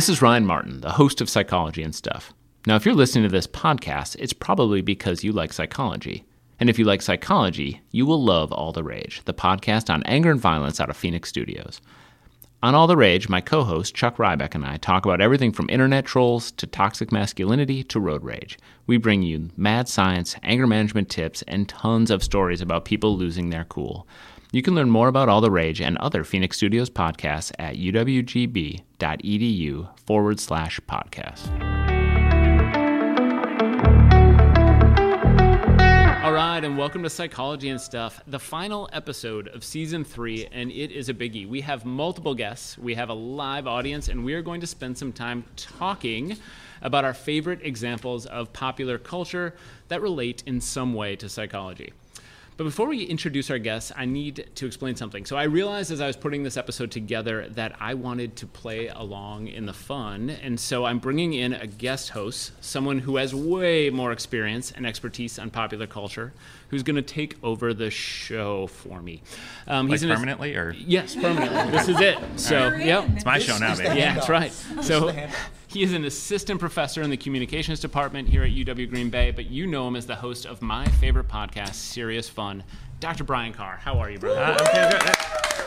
This is Ryan Martin, the host of Psychology and Stuff. Now, if you're listening to this podcast, it's probably because you like psychology. And if you like psychology, you will love All the Rage, the podcast on anger and violence out of Phoenix Studios. On All the Rage, my co host Chuck Rybak and I talk about everything from internet trolls to toxic masculinity to road rage. We bring you mad science, anger management tips, and tons of stories about people losing their cool. You can learn more about All the Rage and other Phoenix Studios podcasts at uwgb.edu forward slash podcast. All right, and welcome to Psychology and Stuff, the final episode of season three, and it is a biggie. We have multiple guests, we have a live audience, and we are going to spend some time talking about our favorite examples of popular culture that relate in some way to psychology. But before we introduce our guests, I need to explain something. So I realized as I was putting this episode together that I wanted to play along in the fun. And so I'm bringing in a guest host, someone who has way more experience and expertise on popular culture, who's going to take over the show for me. Um, like he's permanently, or yes, permanently. this is it. So, yep, it's my show now, baby. Yeah, that's right. So. He is an assistant professor in the communications department here at UW Green Bay, but you know him as the host of my favorite podcast, Serious Fun. Dr. Brian Carr, how are you, brother? Uh, okay,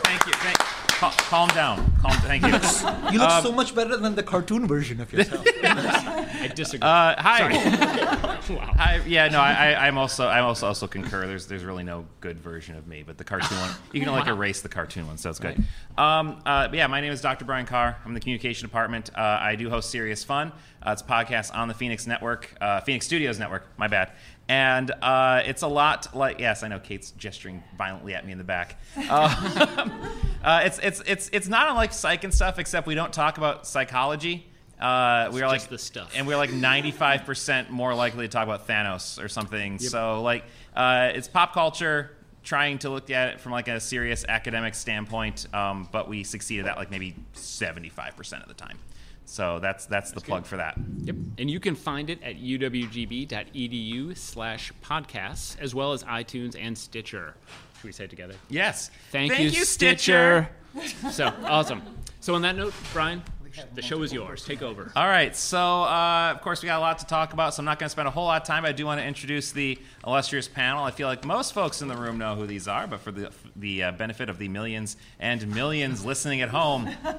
thank you. Thank, cal- calm down. Calm, down. thank you. you look um, so much better than the cartoon version of yourself. I disagree. Uh, hi. wow. I, yeah, no, I, am also, I also also concur. There's, there's really no good version of me, but the cartoon one, you can like erase the cartoon one, so it's good. Um, uh, yeah, my name is Dr. Brian Carr. I'm in the communication department. Uh, I do host Serious Fun. Uh, it's a podcast on the Phoenix Network, uh, Phoenix Studios Network. My bad. And uh, it's a lot like yes, I know Kate's gesturing violently at me in the back. Uh, it's it's it's it's not unlike psych and stuff, except we don't talk about psychology. Uh, we are like the stuff, and we're like 95 percent more likely to talk about Thanos or something. Yep. So like, uh, it's pop culture trying to look at it from like a serious academic standpoint, um, but we succeeded at like maybe 75 percent of the time. So that's that's, that's the plug for that. Yep, and you can find it at uwgb.edu/slash podcasts as well as iTunes and Stitcher. Should we say it together? Yes. Thank, Thank you, you, Stitcher. Stitcher. so awesome. So on that note, Brian, the show is yours. Take over. All right. So, uh, of course, we got a lot to talk about, so I'm not going to spend a whole lot of time. I do want to introduce the illustrious panel. I feel like most folks in the room know who these are, but for the, the uh, benefit of the millions and millions listening at home, I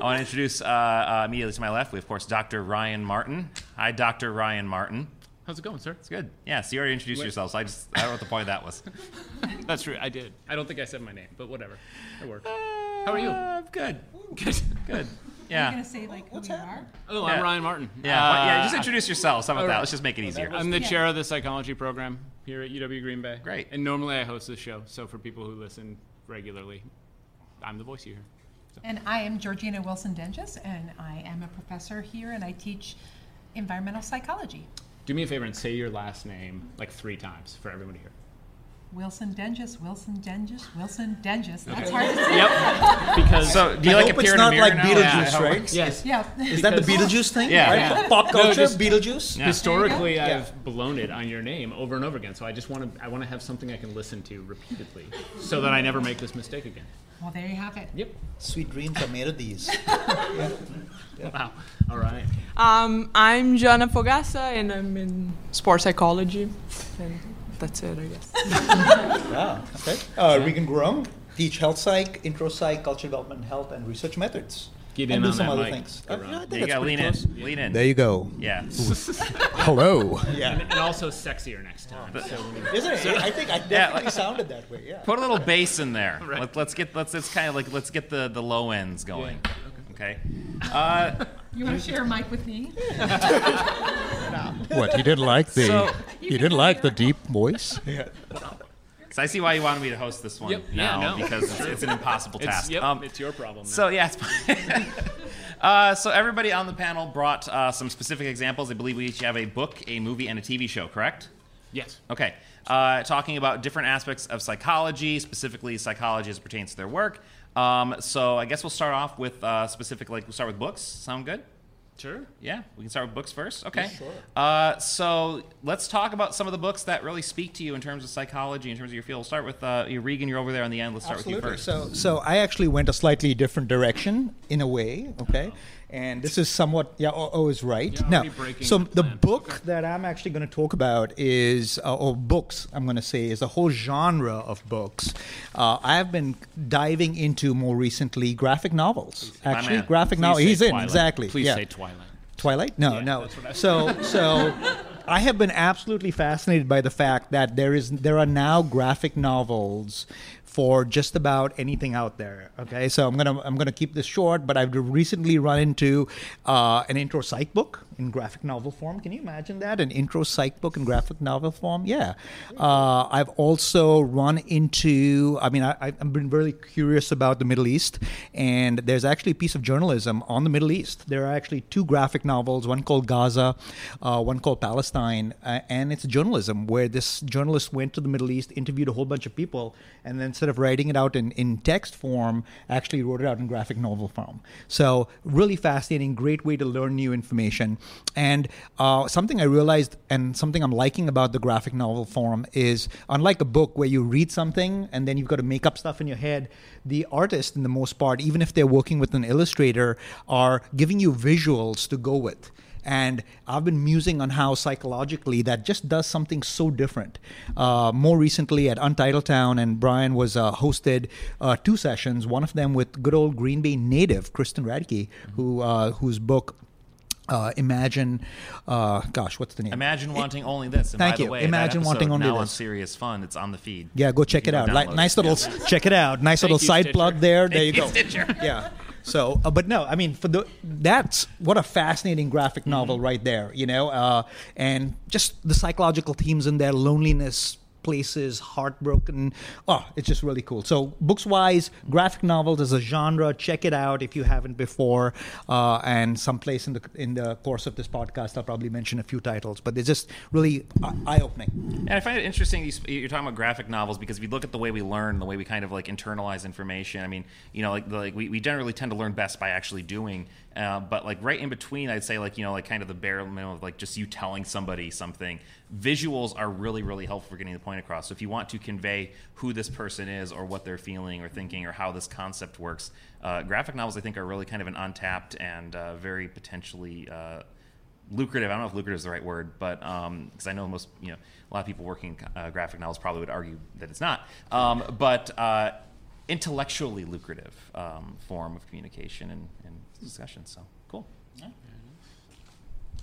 want to introduce uh, uh, immediately to my left, we, of course, Dr. Ryan Martin. Hi, Dr. Ryan Martin. How's it going, sir? It's good. Yeah, so you already introduced yourself, so I just I don't know what the point of that was. That's true. I did. I don't think I said my name, but whatever. It worked. How are you? Uh, good. Good. Good. Yeah. Are you gonna say like who you are? Oh, I'm Ryan Martin. Yeah, uh, yeah. Just introduce yourselves. How about that? Let's just make it easier. I'm the chair of the psychology program here at UW Green Bay. Great. And normally I host this show, so for people who listen regularly, I'm the voice you hear. So. And I am Georgina Wilson Doenges, and I am a professor here, and I teach environmental psychology. Do me a favor and say your last name like three times for everyone to hear. Wilson Doenges, Wilson Doenges, Wilson Doenges. That's hard to say. Yep. Because so do you I like hope it's not like now? Beetlejuice, yeah. right? Yes. Yeah. Is that the Beetlejuice thing? Yeah. Right? yeah. Pop culture, no, Beetlejuice. Yeah. Historically, I've yeah. blown it on your name over and over again. So I just want to I want to have something I can listen to repeatedly, so that I never make this mistake again. Well, there you have it. Yep. Sweet dreams are made of these. Wow. All right. Um, I'm Joanna Fogassa, and I'm in sports psychology. And that's it, I guess. yeah, okay. Uh, Regan Gurung, teach health psych, intro psych, culture development, health, and research methods. Get and do some other mic. things. Uh, yeah, there you go. Lean close. in. Lean in. There you go. Yeah. Hello. Yeah. And, and, also sexier next time. But, so Isn't it? So, I think I definitely yeah, like, sounded that way. Yeah. Put a little bass in there. Right. Let, us get let's it's kind of like let's get the the low ends going. Yeah. Okay. okay. Uh, you want to share a mic with me? what he didn't like the so, he didn't like the deep voice. Yeah. So I see why you wanted me to host this one yep. now yeah, no. because it's, it's, an impossible it's, task. Yep, um, it's your problem. Now. So yeah, uh, so everybody on the panel brought uh, some specific examples. I believe we each have a book, a movie, and a TV show. Correct? Yes. Okay. Uh, talking about different aspects of psychology, specifically psychology as it pertains to their work. Um, so I guess we'll start off with uh, specific, like we'll start with books. Sound good? Sure. Yeah, we can start with books first. Okay. Yeah, sure. Uh, so let's talk about some of the books that really speak to you in terms of psychology, in terms of your field. We'll start with uh, Regan. You're over there on the end. Let's start Absolutely. with you first. So, so I actually went a slightly different direction in a way. Okay, and this is somewhat yeah. oh, o is right. You're no, so the the book that I'm actually going to talk about is, uh, or books I'm going to say, is a whole genre of books. Uh, I have been diving into more recently graphic novels. My Actually, man. graphic Please novels. He's in exactly. Please yeah. say Twilight. Twilight? No, Yeah, no. that's what I- So, so I have been absolutely fascinated by the fact that there is there are now graphic novels for just about anything out there. Okay, so I'm gonna I'm gonna keep this short, but I've recently run into uh, an intro psych book in graphic novel form. Can you imagine that? An intro psych book in graphic novel form? Yeah. Uh, I've also run into. I mean, I, I've been really curious about the Middle East, and there's actually a piece of journalism on the Middle East. There are actually two graphic novels, one called Gaza, uh, one called Palestine, uh, and it's journalism where this journalist went to the Middle East, interviewed a whole bunch of people, and then instead of writing it out in, in text form, actually wrote it out in graphic novel form. So really fascinating, great way to learn new information. And uh, something I realized, and something I'm liking about the graphic novel form is, unlike a book where you read something and then you've got to make up stuff in your head, the artist, in the most part, even if they're working with an illustrator, are giving you visuals to go with. And I've been musing on how psychologically that just does something so different. Uh, more recently at Untitled Town, and Brian was uh, hosted uh, two sessions. One of them with good old Green Bay native Kristen Radtke, who uh, whose book. Uh, imagine, uh, gosh, what's the name? Imagine wanting only this. And Thank by the you. way, Imagine wanting only now on this. Serious Fun. It's on the feed. Yeah, go check it out. Like, nice it. little, check it out. Nice little you, side Stitcher. plug there. There you go. Stitcher. Yeah. So, uh, but no, I mean, for the that's what a fascinating graphic Mm-hmm. novel right there. You know, uh, and just the psychological themes in there, loneliness. Places, heartbroken. Oh, it's just really cool. So, books wise, graphic novels as a genre, check it out if you haven't before. Uh, and someplace in the in the course of this podcast, I'll probably mention a few titles, but they're just really eye opening. And I find it interesting you're talking about graphic novels because if you look at the way we learn, the way we kind of like internalize information, I mean, you know, like, like we, we generally tend to learn best by actually doing. Uh, but like right in between, I'd say like you know like kind of the bare minimum of like just you telling somebody something. Visuals are really really helpful for getting the point across. So if you want to convey who this person is or what they're feeling or thinking or how this concept works, uh, graphic novels I think are really kind of an untapped and uh, very potentially. Uh, lucrative. I don't know if lucrative is the right word, but because I know most, you know, a lot of people working uh, graphic novels probably would argue that it's not. Um, but uh, intellectually lucrative um, form of communication and, and discussion. So cool.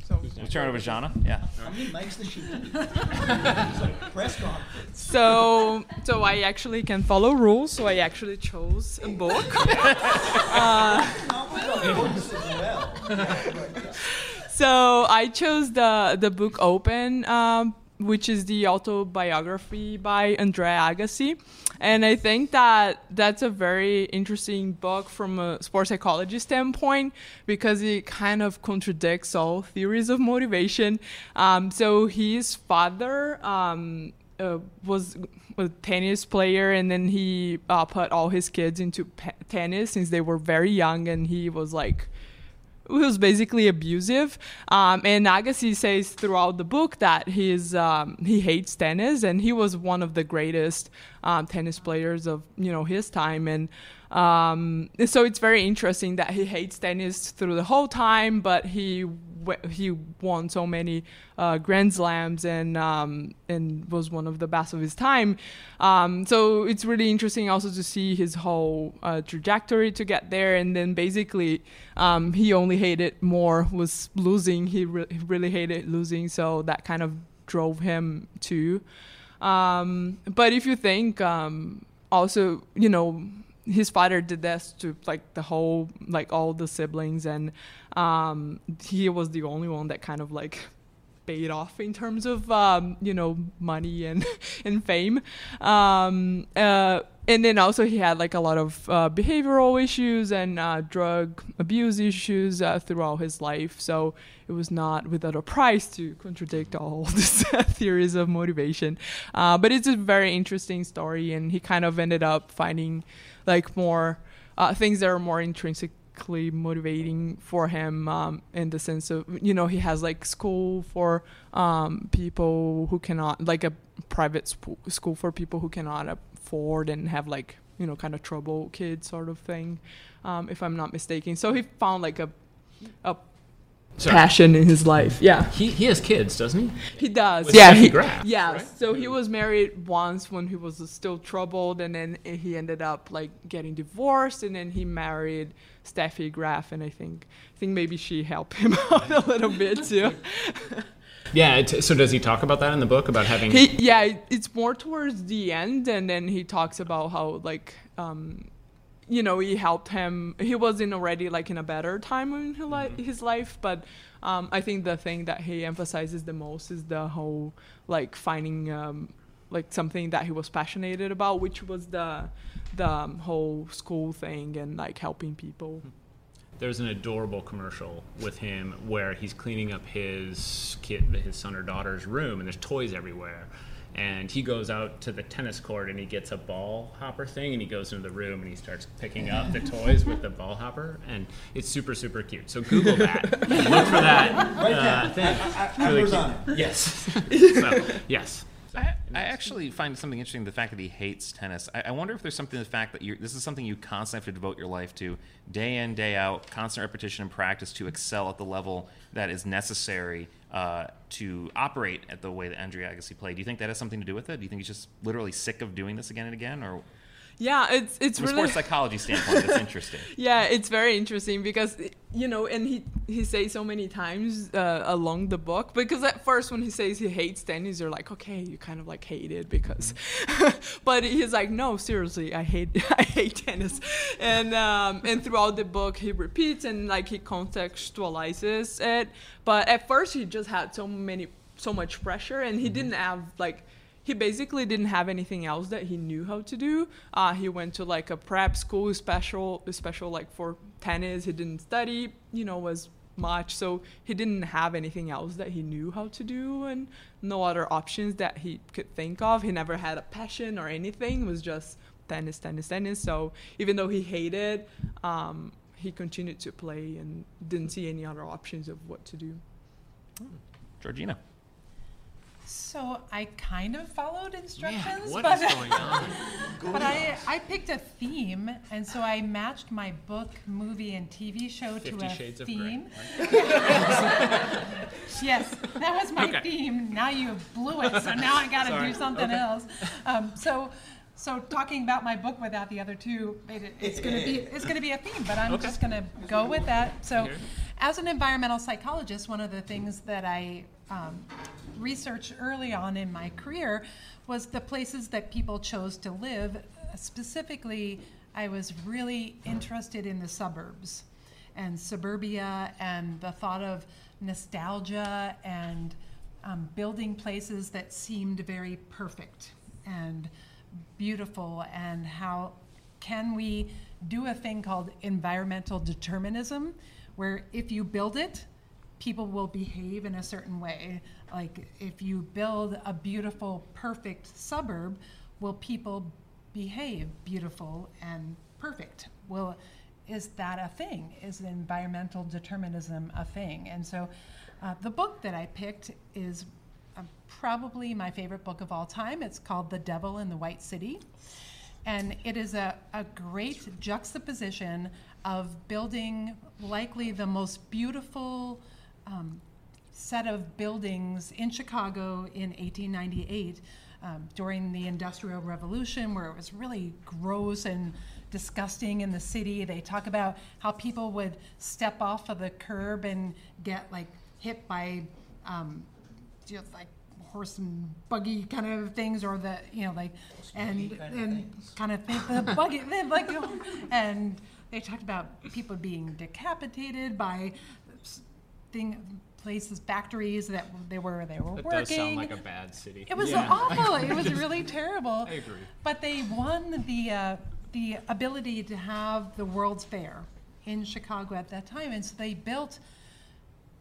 So, We'll turn it over to Jana. Yeah. How many mics does she need? Press conference. so, so I actually can follow rules. So I actually chose a book. So I chose the the book Open, um, which is the autobiography by Andre Agassi, and I think that that's a very interesting book from a sports psychology standpoint because it kind of contradicts all theories of motivation. Um, so his father. Um, uh, was a tennis player and then he uh, put all his kids into pe- tennis since they were very young and he was like was basically abusive. Um, and Agassi says throughout the book that he's um, he hates tennis, and he was one of the greatest um, tennis players of you know his time. And um, so it's very interesting that he hates tennis through the whole time, but he he won so many uh, Grand Slams and um, and was one of the best of his time. Um, so it's really interesting also to see his whole uh, trajectory to get there, and then basically um, he only hated more was losing. He, re- he really hated losing, so that kind of drove him to. Um, but if you think um, also, you know, his father did this to like the whole like all the siblings and um he was the only one that kind of like paid off in terms of um you know money and and fame. Um uh and then also he had like a lot of uh, behavioral issues and uh, drug abuse issues uh, throughout his life. So it was not without a price to contradict all these theories of motivation. Uh, but it's a very interesting story and he kind of ended up finding like more uh, things that are more intrinsically motivating for him um, in the sense of you know he has like school for um, people who cannot like a private sp- school for people who cannot afford and have like you know kind of trouble kids sort of thing um, if i'm not mistaken so he found like a a Sorry. passion in his life. Yeah. He, he has kids, doesn't he? He does. With yeah. He, Graf, yeah. right? So he was married once when he was still troubled, and then he ended up like getting divorced, and then he married Steffi Graf, and I think I think maybe she helped him out a little bit too. Yeah. It, so does he talk about that in the book about having? he yeah, it's more towards the end, and then he talks about how like um, you know he helped him. He wasn't already like in a better time in his, li- his life, but um, I think the thing that he emphasizes the most is the whole like finding um, like something that he was passionate about, which was the the um, whole school thing and like helping people. There's an adorable commercial with him where he's cleaning up his kid, his son or daughter's room, and there's toys everywhere. And he goes out to the tennis court and he gets a ball hopper thing, and he goes into the room and he starts picking up the toys with the ball hopper, and it's super super cute. So Google that, look for that uh, thing. Really cute. Yes. so, yes. I, actually find something interesting the fact that he hates tennis. I, I wonder if there's something in the fact that you're, this is something you constantly have to devote your life to, day in, day out, constant repetition and practice to excel at the level that is necessary uh, to operate at the way that Andre Agassi played. Do you think that has something to do with it? Do you think he's just literally sick of doing this again and again, or Yeah, it's it's from a really sports psychology standpoint, that's interesting. yeah it's very interesting because you know and he he says so many times uh, along the book because at first when he says he hates tennis you're like okay you kind of like hate it because but he's like no seriously i hate i hate tennis. And um and throughout the book he repeats and like he contextualizes it. But at first he just had so many so much pressure and he didn't have like he basically didn't have anything else that he knew how to do. Uh, he went to like a prep school, special, special like for tennis. He didn't study, you know, as much, so he didn't have anything else that he knew how to do, and no other options that he could think of. He never had a passion or anything. It was just tennis, tennis, tennis. So even though he hated, um, he continued to play and didn't see any other options of what to do. Georgina. So I kind of followed instructions, Man, what but, is going on? but I, I picked a theme, and so I matched my book, movie, and TV show to Fifty a Shades of Grey. theme. yes, that was my Okay. theme. Now you blew it, so now I got to Sorry. do something Okay. else. Um, so, so talking about my book without the other two, made it, it's going to be it's going to be a theme, but I'm Okay. just going to go with that. So, Here. as an environmental psychologist, one of the things that I um, researched early on in my career was the places that people chose to live. Specifically, I was really interested in the suburbs and suburbia and the thought of nostalgia and um, building places that seemed very perfect and beautiful and how can we do a thing called environmental determinism where if you build it people will behave in a certain way. Like if you build a beautiful perfect suburb will people behave beautiful and perfect? Will is that a thing? Is environmental determinism a thing? And so uh, the book that i picked is uh, probably my favorite book of all time. It's called the devil in the white city. And it is a, a great juxtaposition of building likely the most beautiful um, set of buildings in Chicago in 1898 um, during the Industrial Revolution, where it was really gross and disgusting in the city. They talk about how people would step off of the curb and get like hit by um, just like horse and buggy kind of things, or the you know like and and kind of think the buggy like and they talked about people being decapitated by thing places factories that they were they were That working. does sound like a bad city. It was Yeah. awful. It was really terrible. I agree. But they won the uh, the ability to have the World's Fair in Chicago at that time, and so they built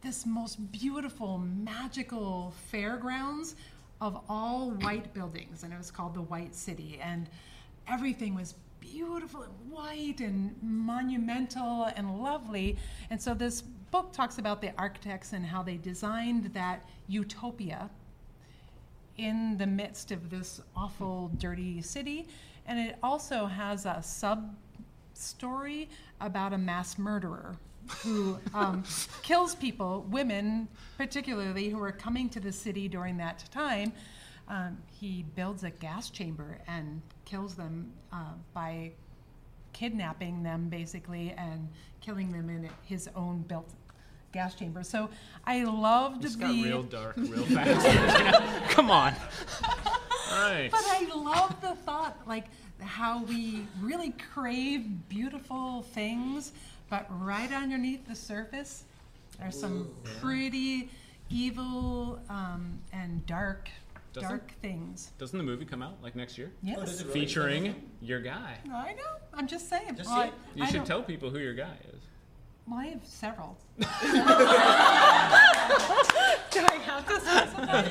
this most beautiful, magical fairgrounds of all white buildings, and it was called the White City, and everything was beautiful and white and monumental and lovely. And so this book talks about the architects and how they designed that utopia in the midst of this awful, dirty city. And it also has a sub story about a mass murderer who um, kills people, women particularly, who are coming to the city during that time. Um, he builds a gas chamber and kills them uh, by kidnapping them basically and killing them in his own built gas chamber. So I loved This the. got real dark real fast. Come on. All right. But I love the thought, like how we really crave beautiful things, but right underneath the surface are some pretty evil um, and dark, Doesn't- dark things. Doesn't the movie come out like next year? Yes. Featuring your guy. I know. I'm just saying. Just Well, I- say it. You I should don't- tell people who your guy is. Well, I have several. Do I have to specify?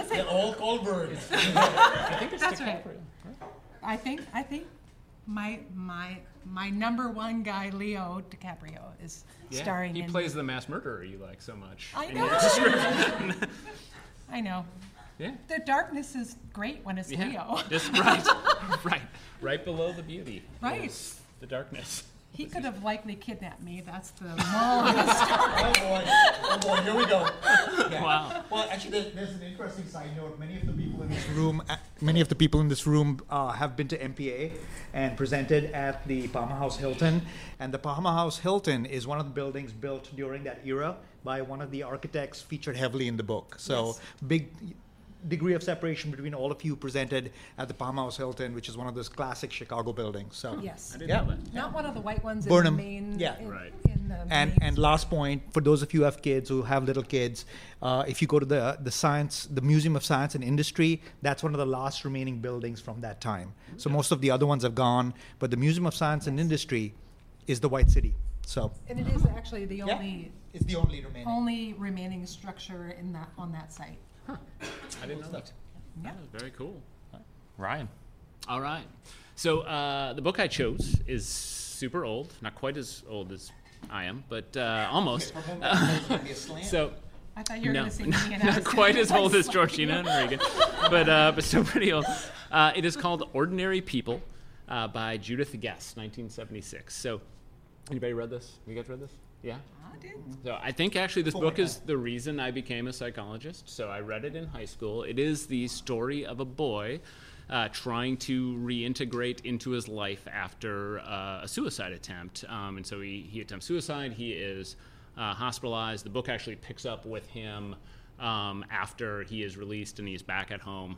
Is it- all Colbert. I think it's That's DiCaprio. right. I think I think my my my number one guy, Leo DiCaprio, is starring. Yeah, starring he in. plays the mass murderer you like so much. I in know. description. I know. Yeah. The darkness is great when it's Yeah. Leo. Just right. right. Right below the beauty. Right. The darkness. He could have likely kidnapped me. That's the moral of the story. Oh boy, oh boy, here we go. Wow. Well, actually, there, there's an interesting side note. Many of the people in this room, uh, many of the people in this room uh, have been to MPA and presented at the Palmer House Hilton. And the Palmer House Hilton is one of the buildings built during that era by one of the architects featured heavily in the book. So Yes. big degree of separation between all of you presented at the Palmer House Hilton, which is one of those classic Chicago buildings. So Yes. I didn't Yeah. know that. Not one of the white ones Burnham. in the main. Yeah. In, Right. in the and main and last point for those of you who have kids who have little kids uh, if you go to the the science the museum of science and industry that's one of the last remaining buildings from that time so most of the other ones have gone but the museum of science and industry is the white city so And it is actually the Yeah. only it's the only remaining only remaining structure in that on that site. I didn't know that. Yeah. Oh, very cool. Ryan. All right. So uh, the book I chose is super old, not quite as old as I am, but uh, almost. so I thought you were no, going to say me and I not quite as old as Georgina and Regan, but uh, but still pretty old. Uh, it is called Ordinary People uh, by Judith Guest, 1976. So, anybody read this? You guys read this? Yeah. So I think actually this Oh book is the reason I became a psychologist. So I read it in high school. It is the story of a boy uh, trying to reintegrate into his life after uh, a suicide attempt. Um, and so he, he attempts suicide. He is uh, hospitalized. The book actually picks up with him um, after he is released and he's back at home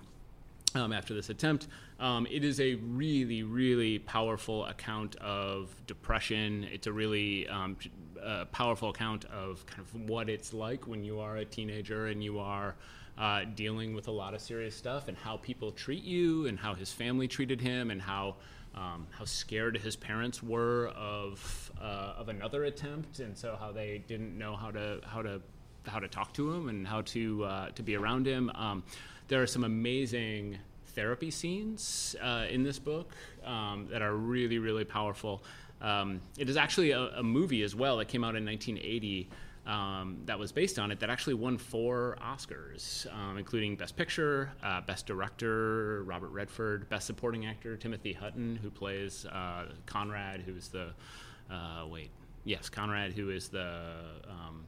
um, after this attempt. Um, it is a really, really powerful account of depression. It's a really um, uh, powerful account of kind of what it's like when you are a teenager and you are uh, dealing with a lot of serious stuff and how people treat you and how his family treated him and how. Um, how scared his parents were of uh, of another attempt, and so how they didn't know how to how to how to talk to him and how to uh, to be around him. There are some amazing therapy scenes uh, in this book um, that are really really powerful. Um, it is actually a, a movie as well that came out in 1980. Um, that was based on it that actually won four Oscars, um, including Best Picture, uh, Best Director, Robert Redford, Best Supporting Actor, Timothy Hutton, who plays uh, Conrad, who's the, uh, wait, yes, Conrad, who is the, um,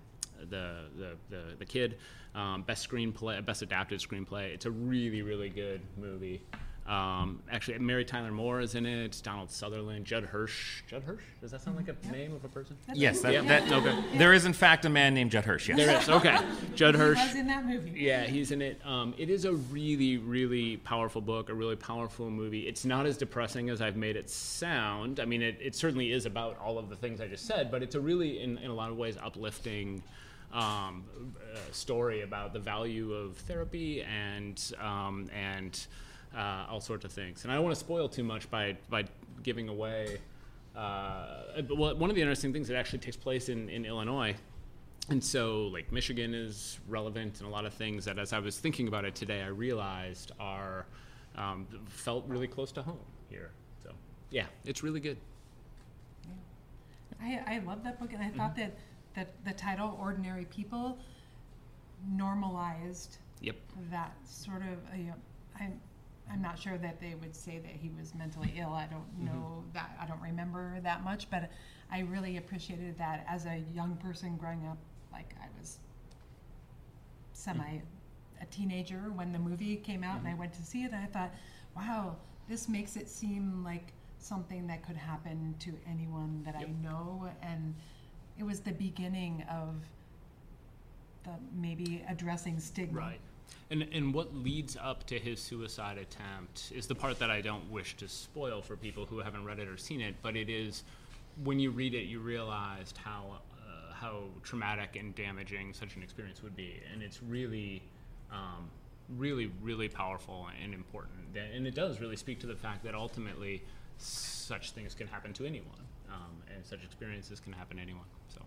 the, the, the, the kid. Um, best screenplay, best adapted screenplay. It's a really, really good movie. Um, actually, Mary Tyler Moore is in it. Donald Sutherland, Judd Hirsch. Judd Hirsch? Does that sound like a name of a person? Yes, that, Yeah. that, Okay. there is in fact a man named Judd Hirsch. Yes. There is. Okay. Judd He Hirsch. was in that movie. Yeah, he's in it. Um, it is a really, really powerful book, a really powerful movie. It's not as depressing as I've made it sound. I mean, it, it certainly is about all of the things I just said, but it's a really, in, in a lot of ways, uplifting um, uh, story about the value of therapy and um, and uh, all sorts of things. And I don't want to spoil too much by by giving away. Uh, but one of the interesting things that actually takes place in, in Illinois and so, like, Michigan is relevant in a lot of things that, as I was thinking about it today, I realized are um, felt really close to home here. So, yeah, it's really good. I, I love that book, and I thought that, that the title "Ordinary People" normalized Yep. that sort of. Uh, you know, I, I'm not sure that they would say that he was mentally ill. I don't Mm-hmm. know that. I don't remember that much, but I really appreciated that as a young person growing up. Like I was semi a teenager when the movie came out, and I went to see it. And I thought, wow, this makes it seem like something that could happen to anyone that I know, and it was the beginning of the maybe addressing stigma. Right. And, and what leads up to his suicide attempt is the part that I don't wish to spoil for people who haven't read it or seen it, but it is when you read it, you realized how uh, how traumatic and damaging such an experience would be, and it's really, um, really, really powerful and important. And it does really speak to the fact that ultimately, such things can happen to anyone, um, and such experiences can happen to anyone. So,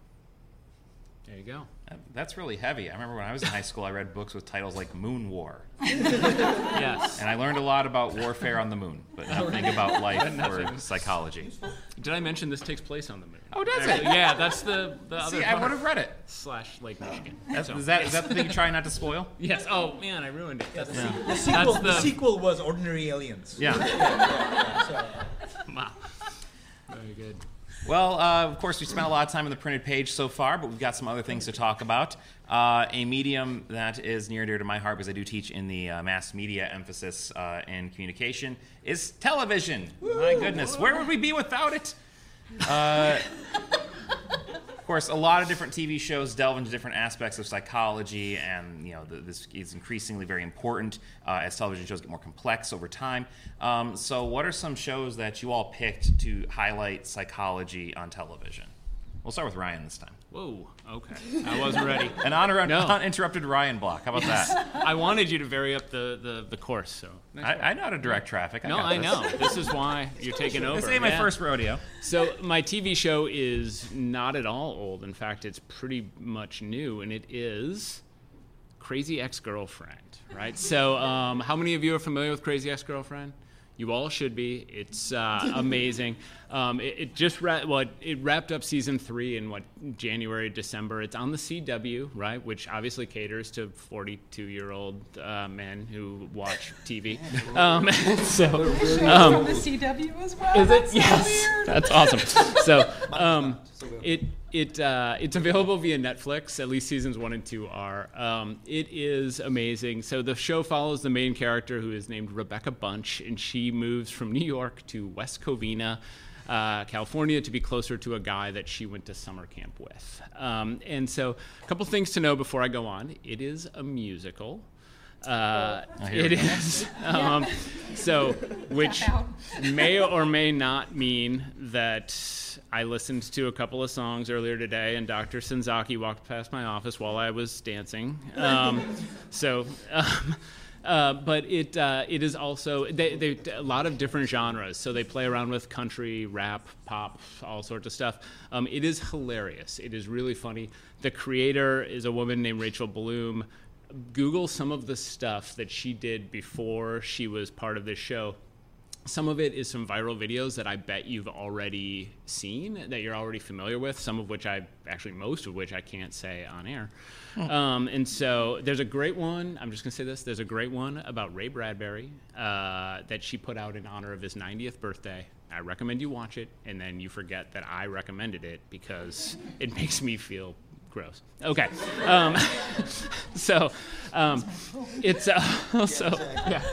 there you go. Uh, That's really heavy. I remember when I was in high school, I read books with titles like Moon War, Yes. and I learned a lot about warfare on the moon, but nothing about life or psychology. Did I mention this takes place on the moon? Oh, does it? Yeah, that's the the other See, I would have read it. slash Lake Michigan. That's, So- is that is that the thing you try not to spoil? Yes. Oh man, I ruined it. That's The sequel, That's the the- sequel was Ordinary Aliens. Yeah. wow. Very good. Well, uh, of course, we spent a lot of time on the printed page so far, but we've got some other things to talk about. Uh, a medium that is near and dear to my heart because I do teach in the uh, mass media emphasis uh, in communication is television. My goodness, where would we be without it? Of course, a lot of different TV shows delve into different aspects of psychology, and you know th- this is increasingly very important uh, as television shows get more complex over time. Um, so, what are some shows that you all picked to highlight psychology on television? We'll start with Ryan this time. Whoa. Okay. I wasn't ready. An honor- No. uninterrupted Ryan block. How about that? I wanted you to vary up the the, the course. So. I, I know how to direct traffic. I no, I this. know. This is why you're taking over. This ain't my Yeah. first rodeo. So my TV show is not at all old. In fact, it's pretty much new, and it is Crazy Ex-Girlfriend. Right. So, um, how many of you are familiar with Crazy Ex-Girlfriend? You all should be. It's uh, amazing. Um, it, it just ra- well, it, it wrapped up season three in what January, December. It's on the CW, right, which obviously caters to 42-year-old uh, men who watch TV. Um, so, um, From the CW as well. is it? That's yes. That's awesome. So, um, it it uh, it's available via Netflix. At least seasons one and two are. Um, it is amazing. So the show follows the main character who is named Rebecca Bunch, and she moves from New York to West Covina. Uh, California to be closer to a guy that she went to summer camp with. Um, and so, a couple things to know before I go on. It is a musical. Uh, here it we go. is. Um, so, which may or may not mean that I listened to a couple of songs earlier today, and Dr. Senzaki walked past my office while I was dancing. Um, so, um, uh, but it uh, it is also they, they a lot of different genres. So they play around with country, rap, pop, all sorts of stuff. Um, it is hilarious. It is really funny. The creator is a woman named Rachel Bloom. Google some of the stuff that she did before she was part of this show. Some of it is some viral videos that I bet you've already seen, that you're already familiar with, some of which I, actually, most of which I can't say on air. Um, and so there's a great one, I'm just going to say this there's a great one about Ray Bradbury uh, that she put out in honor of his 90th birthday. I recommend you watch it, and then you forget that I recommended it because it makes me feel gross. Okay. Um, so um, it's uh, also yeah,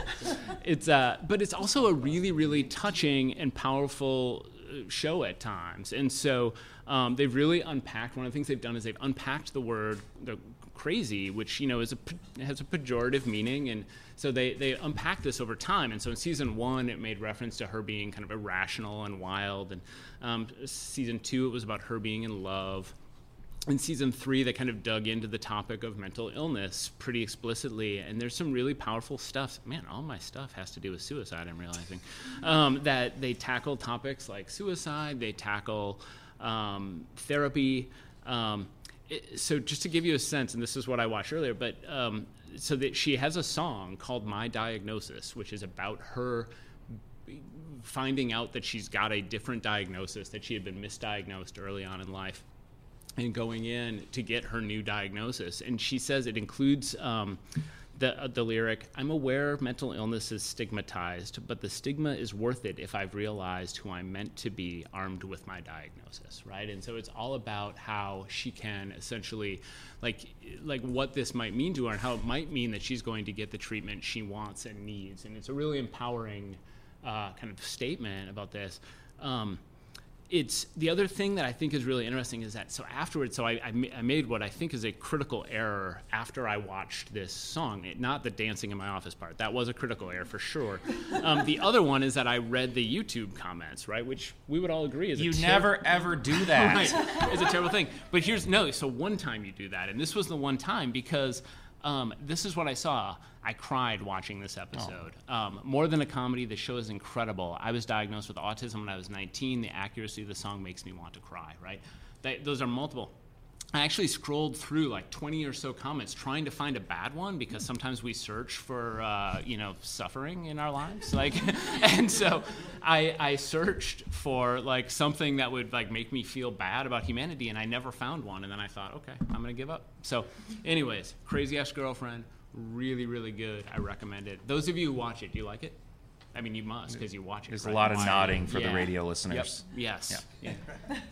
it's uh, but it's also a really really touching and powerful uh, show at times, and so um, they've really unpacked. One of the things they've done is they've unpacked the word the crazy, which you know is a has a pejorative meaning, and so they they unpacked this over time. And so in season one, it made reference to her being kind of irrational and wild, and um, season two, it was about her being in love in season three, they kind of dug into the topic of mental illness pretty explicitly, and there's some really powerful stuff. Man, all my stuff has to do with suicide. I'm realizing um, that they tackle topics like suicide. They tackle um, therapy. Um, it- so just to give you a sense, and this is what I watched earlier, but um, so that she has a song called "My Diagnosis," which is about her finding out that she's got a different diagnosis, that she had been misdiagnosed early on in life and going in to get her new diagnosis. And she says it includes um, the uh, the lyric. I'm aware mental illness is stigmatized, but the stigma is worth it if I've realized who I'm meant to be, armed with my diagnosis. Right, and so it's all about how she can essentially, like, like what this might mean to her, and how it might mean that she's going to get the treatment she wants and needs. And it's a really empowering uh, kind of statement about this. Um, it's the other thing that I think is really interesting is that so afterwards, so I, I, ma- I made what I think is a critical error after I watched this song. It, not the dancing in my office part; that was a critical error for sure. Um, the other one is that I read the YouTube comments, right, which we would all agree is You a ter- never ever do that. right. It's a terrible thing. But here's no. So one time you do that, and this was the one time because um, this is what I saw. I cried watching this episode. Um, more than a comedy, the show is incredible. I was diagnosed with autism when I was 19. The accuracy of the song makes me want to cry. Right? That, those are multiple. I actually scrolled through like 20 or so comments trying to find a bad one because sometimes we search for uh, you know suffering in our lives like and so I, I searched for like something that would like make me feel bad about humanity and I never found one and then I thought okay I'm gonna give up. So anyways crazy ex girlfriend really really good. I recommend it. Those of you who watch it do you like it I mean you must because you watch it There's right? a lot of Why? nodding for the Yeah. radio Yep. listeners. yes yeah.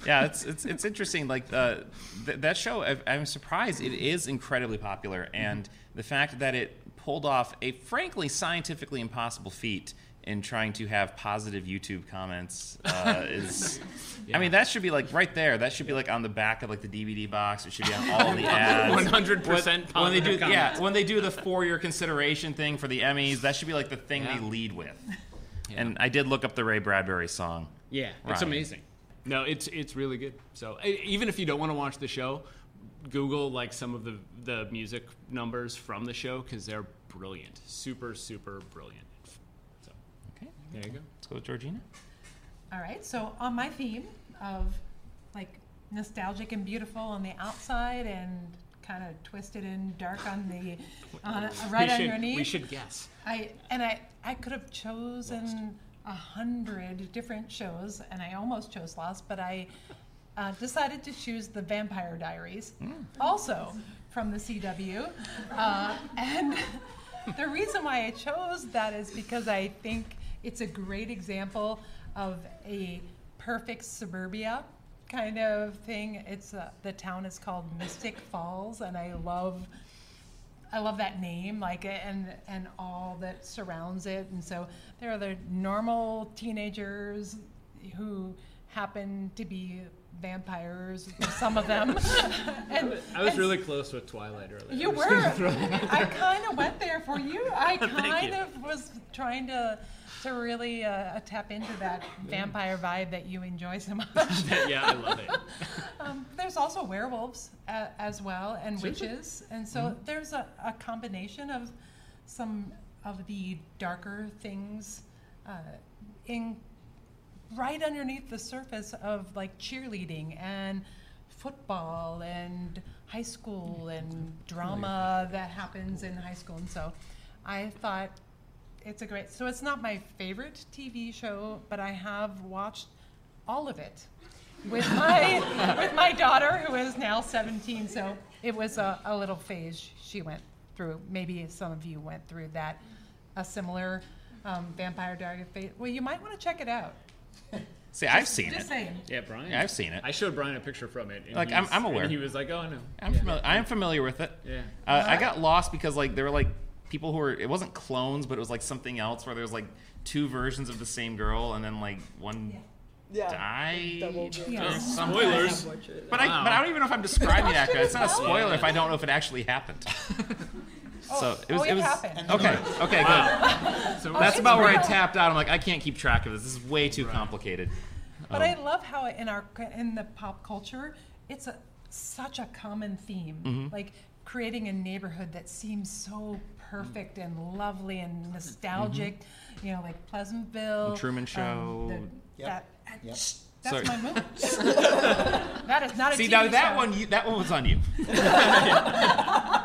yeah, it's it's it's interesting. Like uh, th- that show, I, I'm surprised it is incredibly popular, and the fact that it pulled off a frankly scientifically impossible feat in trying to have positive YouTube comments uh, is. I mean, that should be like right there. That should be like on the back of like the DVD box. It should be on all the ads. 100% when, when they do, positive yeah, when they do the four-year consideration thing for the Emmys, that should be like the thing Yeah. they lead with. And I did look up the Ray Bradbury song. Yeah, it's amazing. No, it's it's really good. So even if you don't want to watch the show, Google like some of the the music numbers from the show because they're brilliant, super super brilliant. There you go. let's go with Georgina. All right, so on my theme of like nostalgic and beautiful on the outside and kind of twisted and dark on the on, right we should, underneath. We should guess. I and I I could have chosen a hundred different shows, and I almost chose Lost, but I uh, decided to choose the Vampire Diaries, also from the CW, uh, and the reason why I chose that is because I think it's a great example of a perfect suburbia kind of thing. It's uh, the town is called Mystic Falls, and I love I love that name, like and and all that surrounds it. And so there are the normal teenagers who happen to be vampires, some of them. and, I was really close with Twilight earlier. you were. just gonna throw that- I kind of went there for you. I kind of was trying to to really uh, tap into that vampire vibe that you enjoy so much. yeah, I love it. Um, there's also werewolves uh, as well and witches, and so Mm-hmm. there's a, a combination of some of the darker things uh, in right underneath the surface of like cheerleading and football and high school and drama that happens in high school, and so I thought it's a great. So it's not my favorite TV show, but I have watched all of it with my with my daughter who is now 17 so it was a, a little phase she went through maybe some of you went through that a similar um, vampire diary phase well you might want to check it out See, I've seen just it. saying Yeah, Brian. Yeah, I've seen it. I showed Brian a picture from it. and Like, I'm- I'm aware. And he was like, "Oh, I know." I'm Yeah. familiar. I'm familiar with it. Yeah. Uh, I got lost because like there were like people who were. It wasn't clones, but it was like something else where there was like two versions of the same girl, and then like one Yeah. died. Double Yeah. Spoilers. But I, Wow. but I don't even know if I'm describing that accurately. It's not a Watched it as spoiler if I don't know if it actually happened. so it was. oh, it it was happened. Okay. Okay. Good. So That's it's about where I tapped out. I'm like, I can't keep track of this. This is way too complicated. but Um, i love how in our in the pop culture it's a such a common theme Mm-hmm. like creating a neighborhood that seems so perfect and lovely and nostalgic you know like pleasantville The Truman um, Show. the- that, that's Sorry. my movie that is not a See TV now that show. one, you, that one was on you.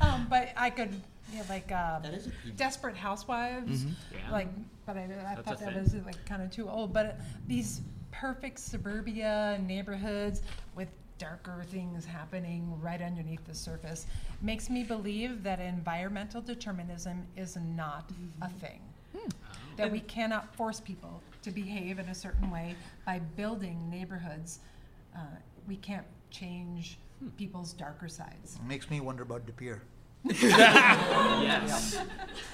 Um, but I could, you know, like uh, That is a TV. Desperate Housewives, Yeah. like, but I, I thought that thing. was like kind of too old. But these perfect suburbia neighborhoods with darker things happening right underneath the surface makes me believe that environmental determinism is not a mm-hmm. thing. Hmm. That we cannot force people to behave in a certain way by building neighborhoods. Uh, we can't change hmm. people's darker sides. Makes me wonder about De Pere. Yes.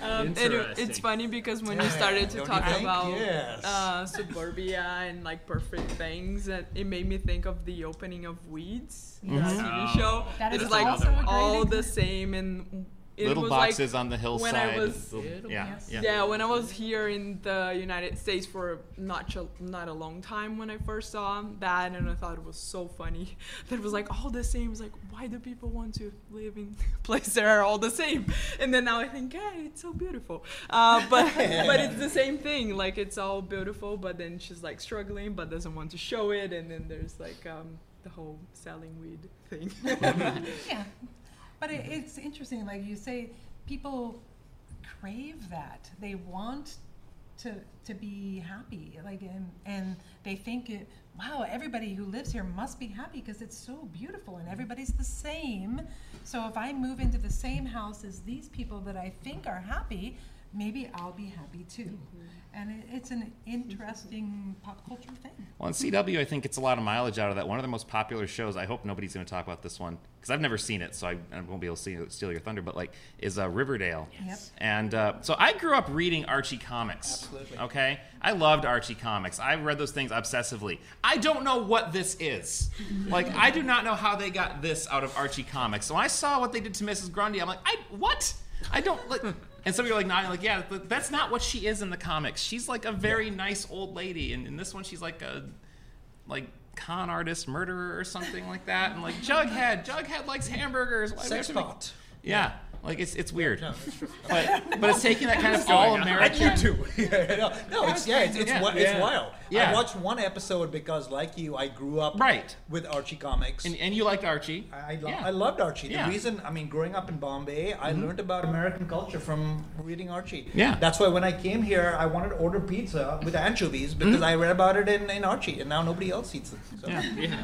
Um, and it, it's funny because when you started to Don't talk about Yes. uh, suburbia and like perfect things, that it made me think of the opening of Weeds, the Mm-hmm. TV show. That it is was like also all the same and it Little was boxes like on the hillside. when I was Little- yeah, yeah. yeah, when I was here in the United States for not ch- not a long time when I first saw that, and I thought it was so funny that it was like all the same. It's like, why do people want to live in places that are all the same? And then now I think, hey, it's so beautiful. Uh, but but it's the same thing. Like it's all beautiful, but then she's like struggling, but doesn't want to show it. And then there's like um, the whole selling weed thing. Yeah, but it, it's interesting. Like you say, people crave that. They want to to be happy. Like and and they think it. Wow, everybody who lives here must be happy because it's so beautiful and everybody's the same. So if I move into the same house as these people that I think are happy, maybe I'll be happy too. And it, it's an interesting pop culture thing. Well, on CW, I think it's a lot of mileage out of that. One of the most popular shows. I hope nobody's going to talk about this one because I've never seen it, so I, I won't be able to see, steal your thunder. But like, is uh, Riverdale. Yep. And uh, so I grew up reading Archie comics. Absolutely. Okay, I loved Archie comics. I read those things obsessively. I don't know what this is. like, I do not know how they got this out of Archie comics. So when I saw what they did to Mrs. Grundy, I'm like, I what? I don't like. And some people are like, nodding, like, yeah, but that's not what she is in the comics. She's like a very nice old lady, and in this one, she's like a like con artist, murderer, or something like that. And like Jughead, Jughead likes hamburgers. Why do we have Sex pot. Yeah, like it's it's weird. No, it's. But but it's taking that kind of all And American. you too. no, no, it's yeah, it's it's, Yeah. wi- it's Yeah. wild. Yeah. I watched one episode because, like you, I grew up Right. with Archie comics. And, and you liked Archie. I, I, lo- Yeah. I loved Archie. Yeah. The reason, I mean, growing up in Bombay, I mm-hmm. learned about American culture from reading Archie. Yeah. That's why when I came here, I wanted to order pizza with anchovies mm-hmm. because I read about it in, in Archie, and now nobody else eats it. So, Yeah. Yeah.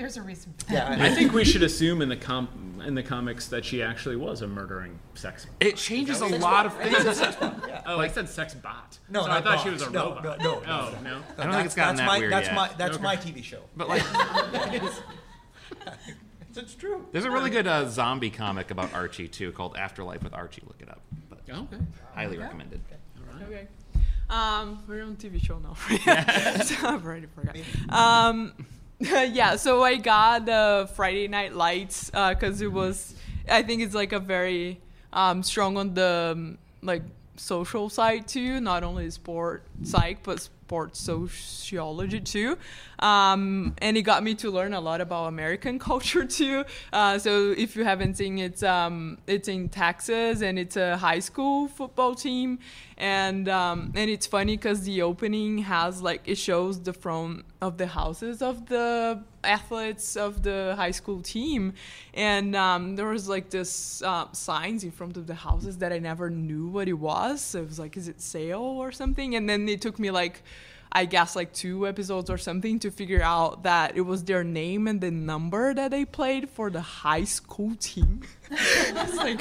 There's a reason. For that. yeah, I think we should assume in the com- in the comics that she actually was a murdering sex. It changes a lot of things. Oh, I said sex bot. No, so I thought she was a no, robot. No, no, no, Oh no. no. I don't think it's gotten that's that my, weird That's yet. my that's Okay. my TV show. But like, It's, it's true. there's a really good uh, zombie comic about Archie too, called Afterlife with Archie. Look it up. But Okay. highly recommended. Okay. Um, we're on TV show now. so I've already forgot. Um, yeah, so I got the Friday Night Lights because it was, I think it's like a very um, strong on the um, like social side too, not only sport psych but sports sociology too. Um, and it got me to learn a lot about American culture too. Uh, so if you haven't seen it, it's, um, it's in Texas and it's a high school football team. And um, and it's funny because the opening has like it shows the front of the houses of the athletes of the high school team, and um, there was like this uh, signs in front of the houses that I never knew what it was. So it was like, is it sale or something? And then it took me like. I guess like two episodes or something to figure out that it was their name and the number that they played for the high school team. it's like,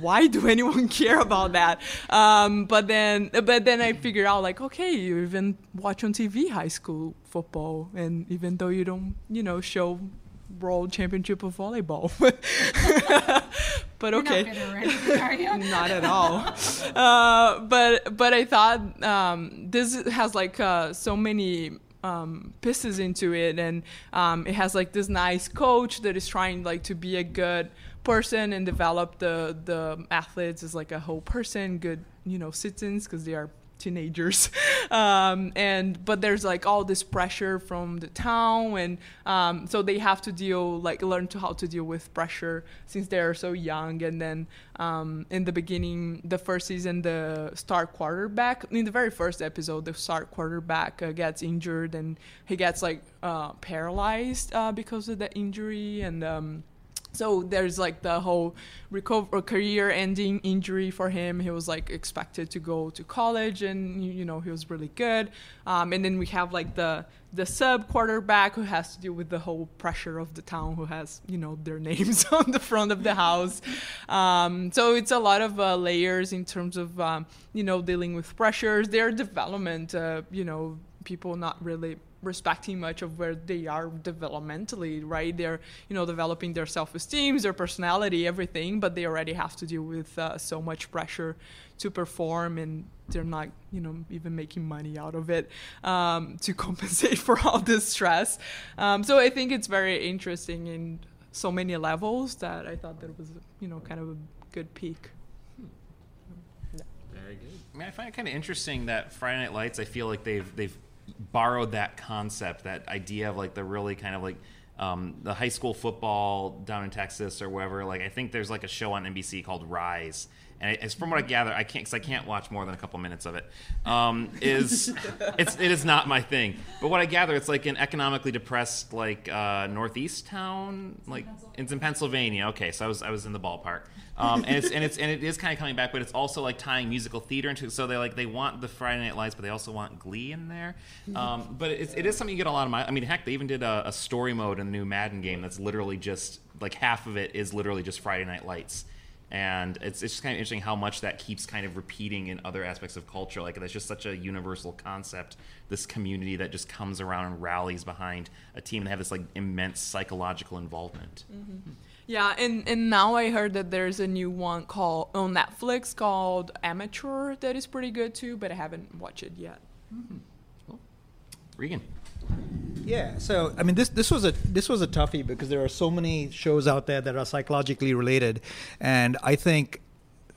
why do anyone care about that? Um, but then, but then I figured out like, okay, you even watch on TV high school football, and even though you don't, you know, show world championship of volleyball, but okay. not bitter are you? Not at all. Uh, but but I thought um, this has like uh, so many um, pieces into it, and um, it has like this nice coach that is trying like to be a good person and develop the the athletes as like a whole person, good you know citizens because they are teenagers. Um, and but there's like all this pressure from the town and um, so they have to deal like learn to how to deal with pressure since they're so young. And then um, in the beginning the first season the star quarterback in the very first episode the star quarterback uh, gets injured and he gets like uh, paralyzed uh, because of the injury. And um, so there's like the whole recover career-ending injury for him. He was like expected to go to college, and you know he was really good. Um, and then we have like the the sub quarterback who has to deal with the whole pressure of the town, who has you know their names on the front of the house. Um, so it's a lot of uh, layers in terms of um, you know dealing with pressures, their development. Uh, you know people not really respecting much of where they are developmentally, right? They're, you know, developing their self-esteem, their personality, everything, but they already have to deal with uh, so much pressure to perform and they're not, you know, even making money out of it um, to compensate for all this stress. Um, so I think it's very interesting in so many levels that I thought that was, you know, kind of a good peak. Very good. I mean, I find it kind of interesting that Friday Night Lights. I feel like they've they've borrowed that concept, that idea of like the really kind of like um, the high school football down in Texas or wherever. Like I think there's like a show on NBC called Rise, and as from what I gather, I can't because I can't watch more than a couple minutes of it. Um, is it's it is not my thing. But what I gather, it's like an economically depressed like uh, northeast town, like it's in Pennsylvania. Okay, so I was I was in the ballpark. Um, and it's and it's and it is kind of coming back, but it's also like tying musical theater into. So they like they want the Friday Night Lights, but they also want Glee in there. Um, but it's, it is something you get a lot of. My, I mean, heck, they even did a, a story mode in the new Madden game that's literally just like half of it is literally just Friday Night Lights and it's, it's just kind of interesting how much that keeps kind of repeating in other aspects of culture like that's just such a universal concept this community that just comes around and rallies behind a team and they have this like immense psychological involvement mm-hmm. yeah and, and now i heard that there's a new one called on netflix called amateur that is pretty good too but i haven't watched it yet mm-hmm. cool. regan yeah, so I mean, this this was a this was a toughie because there are so many shows out there that are psychologically related, and I think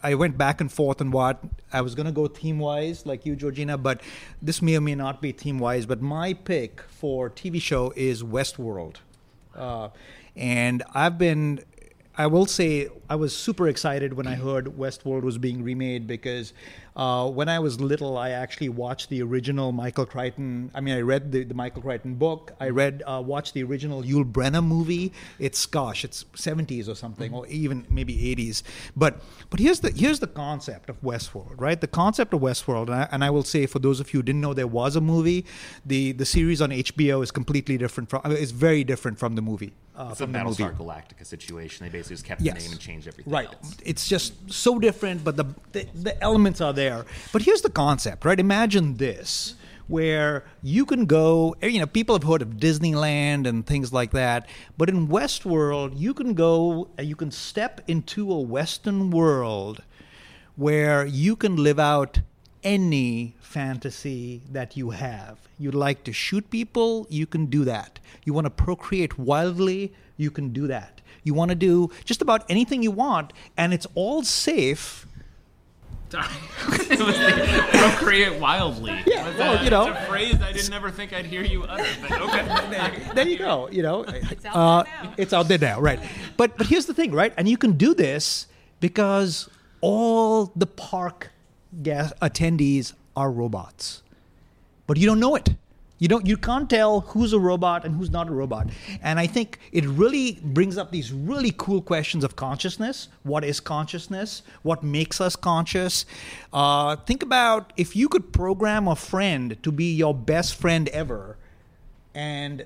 I went back and forth on what I was going to go theme wise, like you, Georgina, but this may or may not be theme wise. But my pick for TV show is Westworld, uh, and I've been I will say I was super excited when I heard Westworld was being remade because uh, when I was little, I actually watched the original Michael Crichton. I mean, I read the, the Michael Crichton book. I read, uh, watched the original Yul Brynner movie. It's gosh, it's 70s or something, mm-hmm. or even maybe 80s. But but here's the here's the concept of Westworld, right? The concept of Westworld, and I, and I will say for those of you who didn't know there was a movie, the the series on HBO is completely different from. It's very different from the movie. Uh, it's a Battlestar Galactica situation. They basically just kept yes. the name and changed everything. Right. Else. It's just so different, but the, the the elements are there. But here's the concept, right? Imagine this where you can go, you know, people have heard of Disneyland and things like that, but in Westworld, you can go, you can step into a Western world where you can live out any fantasy that you have. You'd like to shoot people, you can do that. You want to procreate wildly, you can do that. You want to do just about anything you want, and it's all safe. Sorry. procreate wildly. Yeah, well, you know, it's a phrase I didn't ever think I'd hear you utter. But okay, there you go. You know, it's out, uh, there it's out there now, right? But but here's the thing, right? And you can do this because all the park guest attendees are robots, but you don't know it. You don't you can't tell who's a robot and who's not a robot. And I think it really brings up these really cool questions of consciousness. What is consciousness? What makes us conscious? Uh, think about if you could program a friend to be your best friend ever, and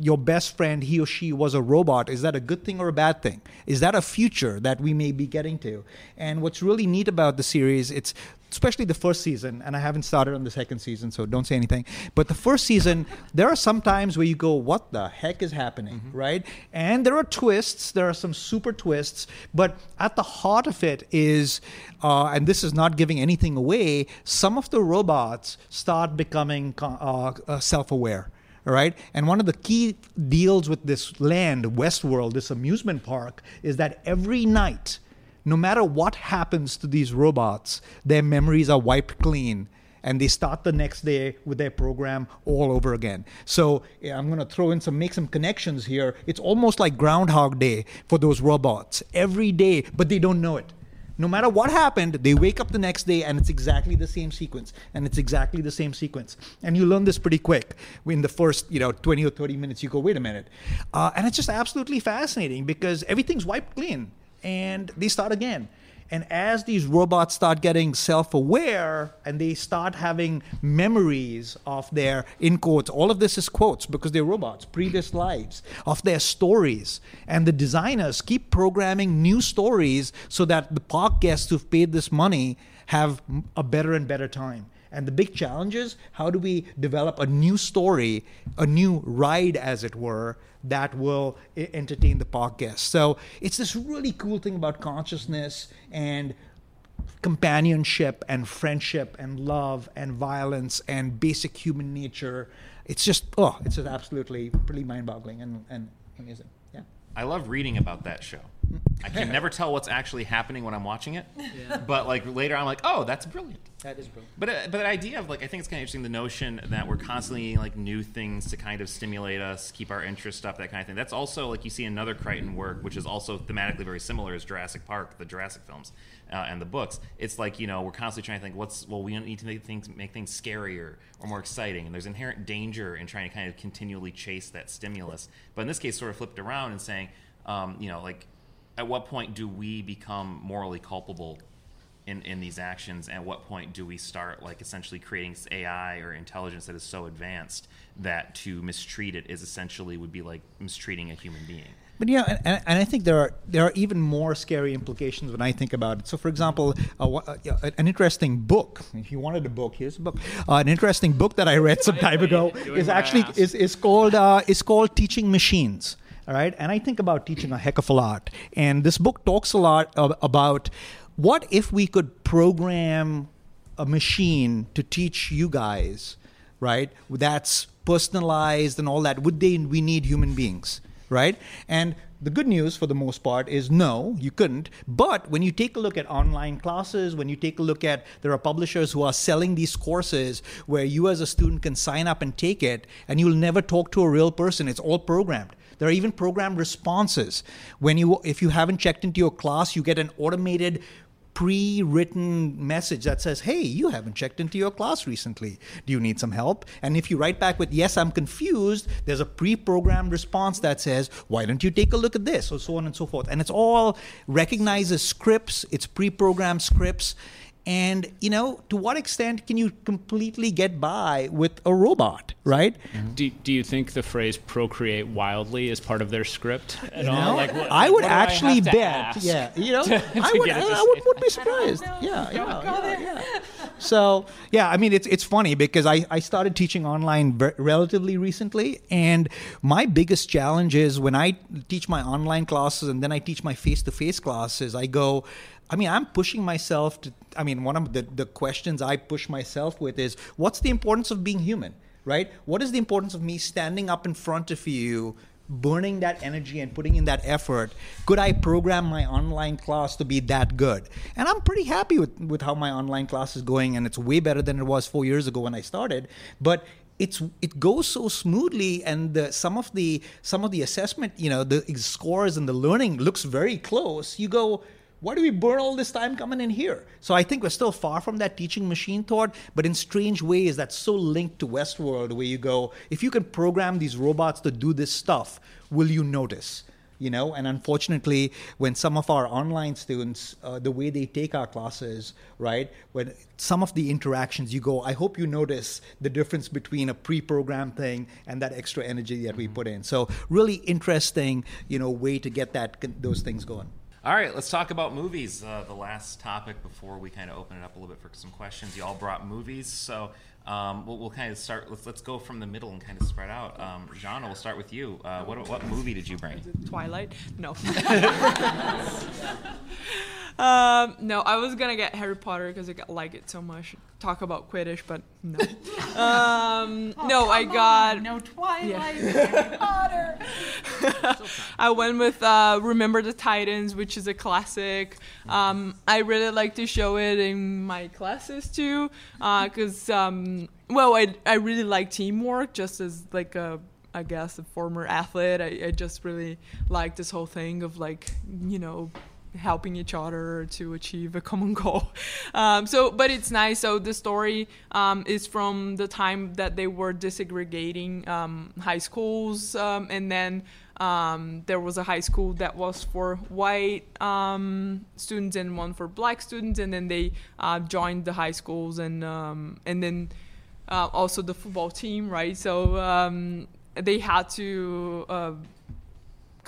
your best friend, he or she was a robot, is that a good thing or a bad thing? Is that a future that we may be getting to? And what's really neat about the series, it's especially the first season, and I haven't started on the second season, so don't say anything. But the first season, there are some times where you go, "What the heck is happening?" Mm-hmm. Right? And there are twists. There are some super twists, but at the heart of it is, uh, and this is not giving anything away. Some of the robots start becoming uh, uh, self-aware. Right, and one of the key deals with this land, Westworld, this amusement park, is that every night no matter what happens to these robots, their memories are wiped clean and they start the next day with their program all over again. So yeah, I'm going to throw in some, make some connections here. It's almost like Groundhog Day for those robots every day, but they don't know it. No matter what happened, they wake up the next day and it's exactly the same sequence. And it's exactly the same sequence. And you learn this pretty quick. In the first, you know, 20 or 30 minutes, you go, wait a minute. Uh, and it's just absolutely fascinating because everything's wiped clean and they start again. And as these robots start getting self aware and they start having memories of their, in quotes, all of this is quotes because they're robots, previous lives, of their stories. And the designers keep programming new stories so that the park guests who've paid this money have a better and better time. And the big challenge is how do we develop a new story, a new ride, as it were, that will entertain the guests. So it's this really cool thing about consciousness and companionship and friendship and love and violence and basic human nature. It's just oh, it's just absolutely pretty mind-boggling and, and amazing. Yeah. I love reading about that show. I can never tell what's actually happening when I'm watching it, yeah. but like later I'm like, oh, that's brilliant. That is brilliant. But uh, but the idea of like I think it's kind of interesting the notion that we're constantly like new things to kind of stimulate us, keep our interest up, that kind of thing. That's also like you see another Crichton work, which is also thematically very similar as Jurassic Park, the Jurassic films, uh, and the books. It's like you know we're constantly trying to think what's well we need to make things make things scarier or more exciting, and there's inherent danger in trying to kind of continually chase that stimulus. But in this case, sort of flipped around and saying, um, you know, like at what point do we become morally culpable in, in these actions? And at what point do we start like essentially creating AI or intelligence that is so advanced that to mistreat it is essentially would be like mistreating a human being? But yeah, and, and, I think there are there are even more scary implications when I think about it. So, for example, uh, uh, an interesting book. If you wanted a book, here's a book. Uh, an interesting book that I read some time ago is actually is, is called uh, is called Teaching Machines all right and i think about teaching a heck of a lot and this book talks a lot about what if we could program a machine to teach you guys right that's personalized and all that would they we need human beings right and the good news for the most part is no, you couldn't. But when you take a look at online classes, when you take a look at there are publishers who are selling these courses where you as a student can sign up and take it and you'll never talk to a real person. It's all programmed. There are even program responses. When you if you haven't checked into your class, you get an automated pre-written message that says, "Hey, you haven't checked into your class recently. Do you need some help?" And if you write back with, "Yes, I'm confused," there's a pre-programmed response that says, "Why don't you take a look at this?" or so on and so forth. And it's all recognizes scripts. It's pre-programmed scripts and you know to what extent can you completely get by with a robot right? Mm-hmm. do, do you think the phrase procreate wildly is part of their script at you all? Like what, i would actually I bet yeah you know to, to I, would, I, I would, would, be surprised. Yeah yeah, yeah, yeah, so yeah i mean it's it's funny because i, I started teaching online ver- relatively recently and my biggest challenge is when i teach my online classes and then i teach my face-to-face classes i go I mean, I'm pushing myself to. I mean, one of the, the questions I push myself with is what's the importance of being human, right? What is the importance of me standing up in front of you, burning that energy and putting in that effort? Could I program my online class to be that good? And I'm pretty happy with, with how my online class is going, and it's way better than it was four years ago when I started. But it's it goes so smoothly and the, some of the some of the assessment you know the scores and the learning looks very close you go why do we burn all this time coming in here? So I think we're still far from that teaching machine thought, but in strange ways, that's so linked to Westworld, where you go, if you can program these robots to do this stuff, will you notice? You know, and unfortunately, when some of our online students, uh, the way they take our classes, right, when some of the interactions, you go, I hope you notice the difference between a pre-programmed thing and that extra energy that we put in. So, really interesting, you know, way to get that those things going. All right, let's talk about movies. Uh, the last topic before we kind of open it up a little bit for some questions. You all brought movies, so um, we'll, we'll, kind of start. Let's let's go from the middle and kind of spread out. Um, Jana, we'll start with you. Uh, what what movie did you bring? Twilight? No. Um, no, I was gonna get Harry Potter because I like it so much. Talk about Quidditch, but no. Um, oh, no, I got on. no Twilight, yeah. Harry Potter. I went with uh, Remember the Titans, which is a classic. Um, I really like to show it in my classes too, because uh, um, well, I I really like teamwork, just as like a I guess a former athlete. I, I just really like this whole thing of like you know helping each other to achieve a common goal. Um, so, but it's nice. So the story um, is from the time that they were desegregating um, high schools, um, and then um, there was a high school that was for white um, students and one for black students, and then they uh, joined the high schools, and and then uh, also the football team, right? So they had to. Uh,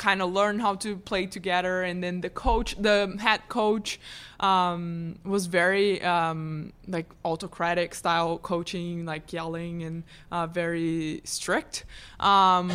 kind of learn how to play together and then the coach the head coach um, was very um, like autocratic style coaching like yelling and uh, very strict. Um,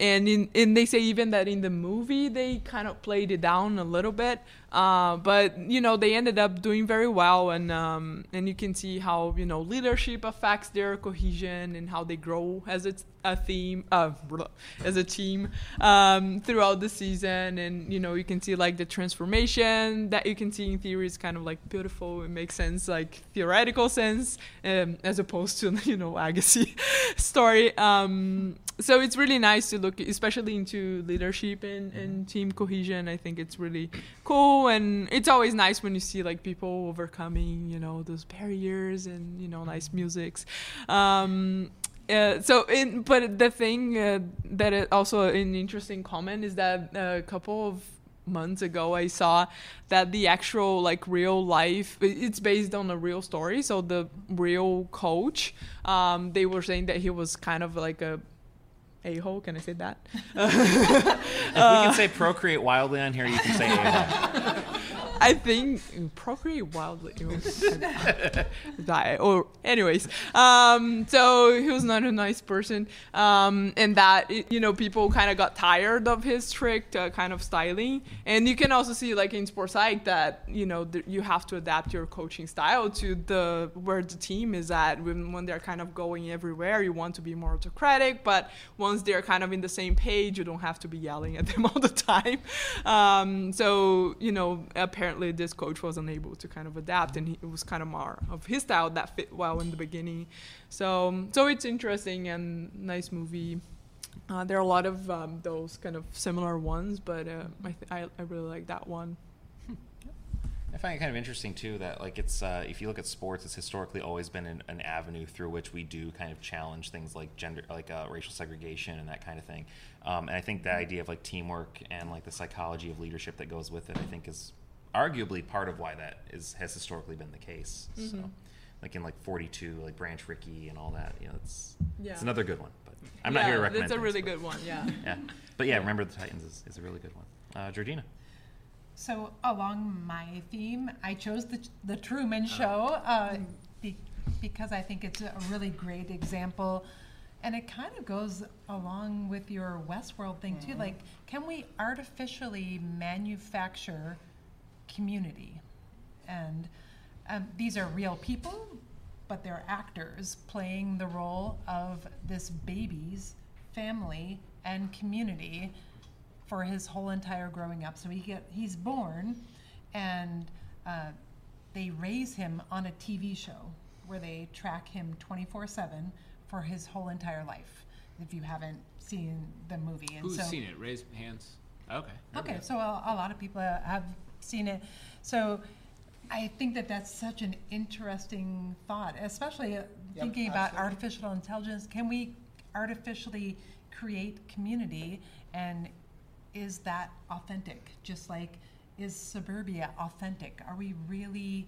and in and they say even that in the movie they kind of played it down a little bit. Uh, but you know they ended up doing very well and um, and you can see how you know leadership affects their cohesion and how they grow as a, a theme uh, as a team um, throughout the season. And you know you can see like the transformation that you can see in theory is kind of like beautiful it makes sense like theoretical sense um, as opposed to you know Agassi story. Um, so it's really nice to look especially into leadership and, and team cohesion. I think it's really cool and it's always nice when you see like people overcoming you know those barriers and you know nice musics. Um, uh, so in, but the thing uh, that is also an interesting comment is that a couple of months ago i saw that the actual like real life it's based on a real story so the real coach um, they were saying that he was kind of like a a hole. Can I say that? if we can say procreate wildly on here, you can say a hole. I think procreate wildly. Die or anyways. Um, so he was not a nice person, um, and that you know people kind of got tired of his strict uh, kind of styling, and you can also see like in sports psych that you know th- you have to adapt your coaching style to the where the team is at when when they're kind of going everywhere. You want to be more autocratic, but once they're kind of in the same page, you don't have to be yelling at them all the time. Um, so you know apparently apparently this coach was unable to kind of adapt and he, it was kind of more of his style that fit well in the beginning. So so it's interesting and nice movie. Uh, there are a lot of um, those kind of similar ones but uh, I, th- I, I really like that one. I find it kind of interesting too that like it's uh, if you look at sports, it's historically always been an, an, avenue through which we do kind of challenge things like gender, like uh, racial segregation and that kind of thing. Um, and I think the idea of like teamwork and like the psychology of leadership that goes with it, I think is arguably part of why that is has historically been the case. Mm-hmm. So, like in like 42, like Branch Rickey and all that, you know, it's yeah. it's another good one. But I'm yeah, not here to recommend. It's a things, really good one. Yeah. yeah, but yeah, remember the Titans is, is a really good one. Uh, Georgina. So along my theme, I chose the the Truman oh. Show uh, be, because I think it's a really great example. And it kind of goes along with your Westworld thing too. Mm-hmm. Like, can we artificially manufacture community. And um, these are real people, but they're actors playing the role of this baby's family and community for his whole entire growing up. So he get he's born, and uh, they raise him on a TV show where they track him 24/7 for his whole entire life. If you haven't seen the movie, and who's so, seen it? Raise hands. Okay. Okay, so a, a, lot of people have seen it. So I think that that's such an interesting thought, especially uh, thinking about absolutely. artificial intelligence. Can we artificially create community and is that authentic? Just like is suburbia authentic? Are we really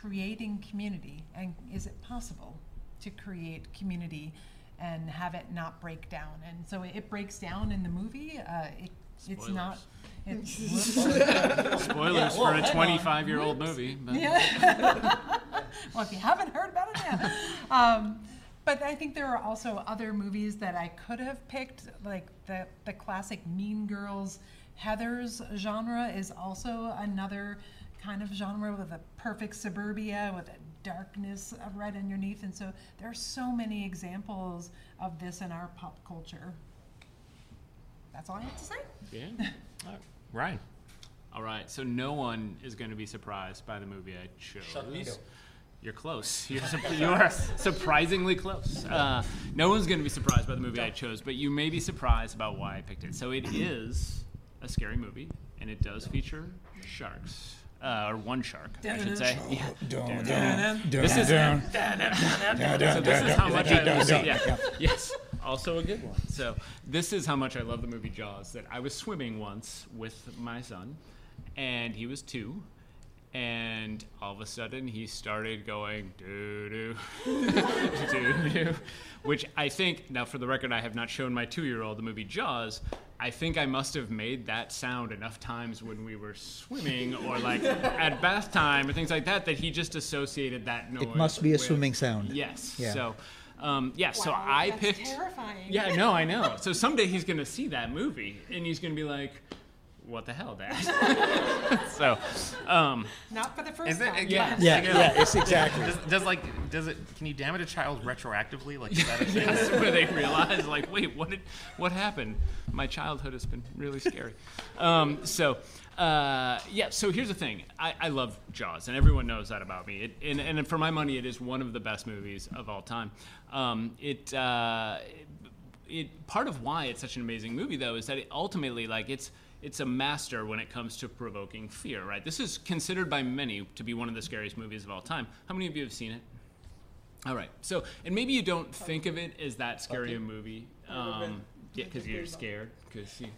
creating community and is it possible to create community and have it not break down? And so it breaks down in the movie. Uh, it, it's not Spoilers yeah, for a 25 year old movie. But. Yeah. well, if you haven't heard about it, yeah. Um, but I think there are also other movies that I could have picked, like the, the classic Mean Girls. Heathers genre is also another kind of genre with a perfect suburbia with a darkness right underneath. And so there are so many examples of this in our pop culture. That's all I have to say. Yeah. All right. Ryan. All right, so no one is going to be surprised by the movie I chose. You're close. You're su- you are surprisingly close. Uh, no one's going to be surprised by the movie I chose, but you may be surprised about why I picked it. So it is a scary movie, and it does feature sharks, uh, or one shark, I should say. Yeah. Dun, dun, This is dun, so this is how much dun, I dun, love. dun. Yeah. Yes. Also a good one. So this is how much I love the movie Jaws. That I was swimming once with my son, and he was two, and all of a sudden he started going doo doo doo doo, which I think now for the record I have not shown my two year old the movie Jaws. I think I must have made that sound enough times when we were swimming or like at bath time or things like that that he just associated that noise. It must be a with- swimming sound. Yes. Yeah. So, um, yeah. so I picked. terrifying. Yeah, no, I know. So someday he's gonna see that movie and he's gonna be like, "What the hell, Dad?" so, um, Not for the first Is it? time. yeah, Yeah, yeah, it's exactly. Does, does like does it? Can you damage a child retroactively? Like is that a thing? Yes, where they realize, like, wait, what did, what happened? My childhood has been really scary. Um, so, uh, yeah. So here's the thing: I, I love Jaws, and everyone knows that about me. It, and, and for my money, it is one of the best movies of all time. Um, it, uh, it part of why it's such an amazing movie, though, is that it ultimately, like, it's it's a master when it comes to provoking fear. Right? This is considered by many to be one of the scariest movies of all time. How many of you have seen it? All right. So, and maybe you don't think of it as that scary a movie, um, yeah, because you're scared. Because you,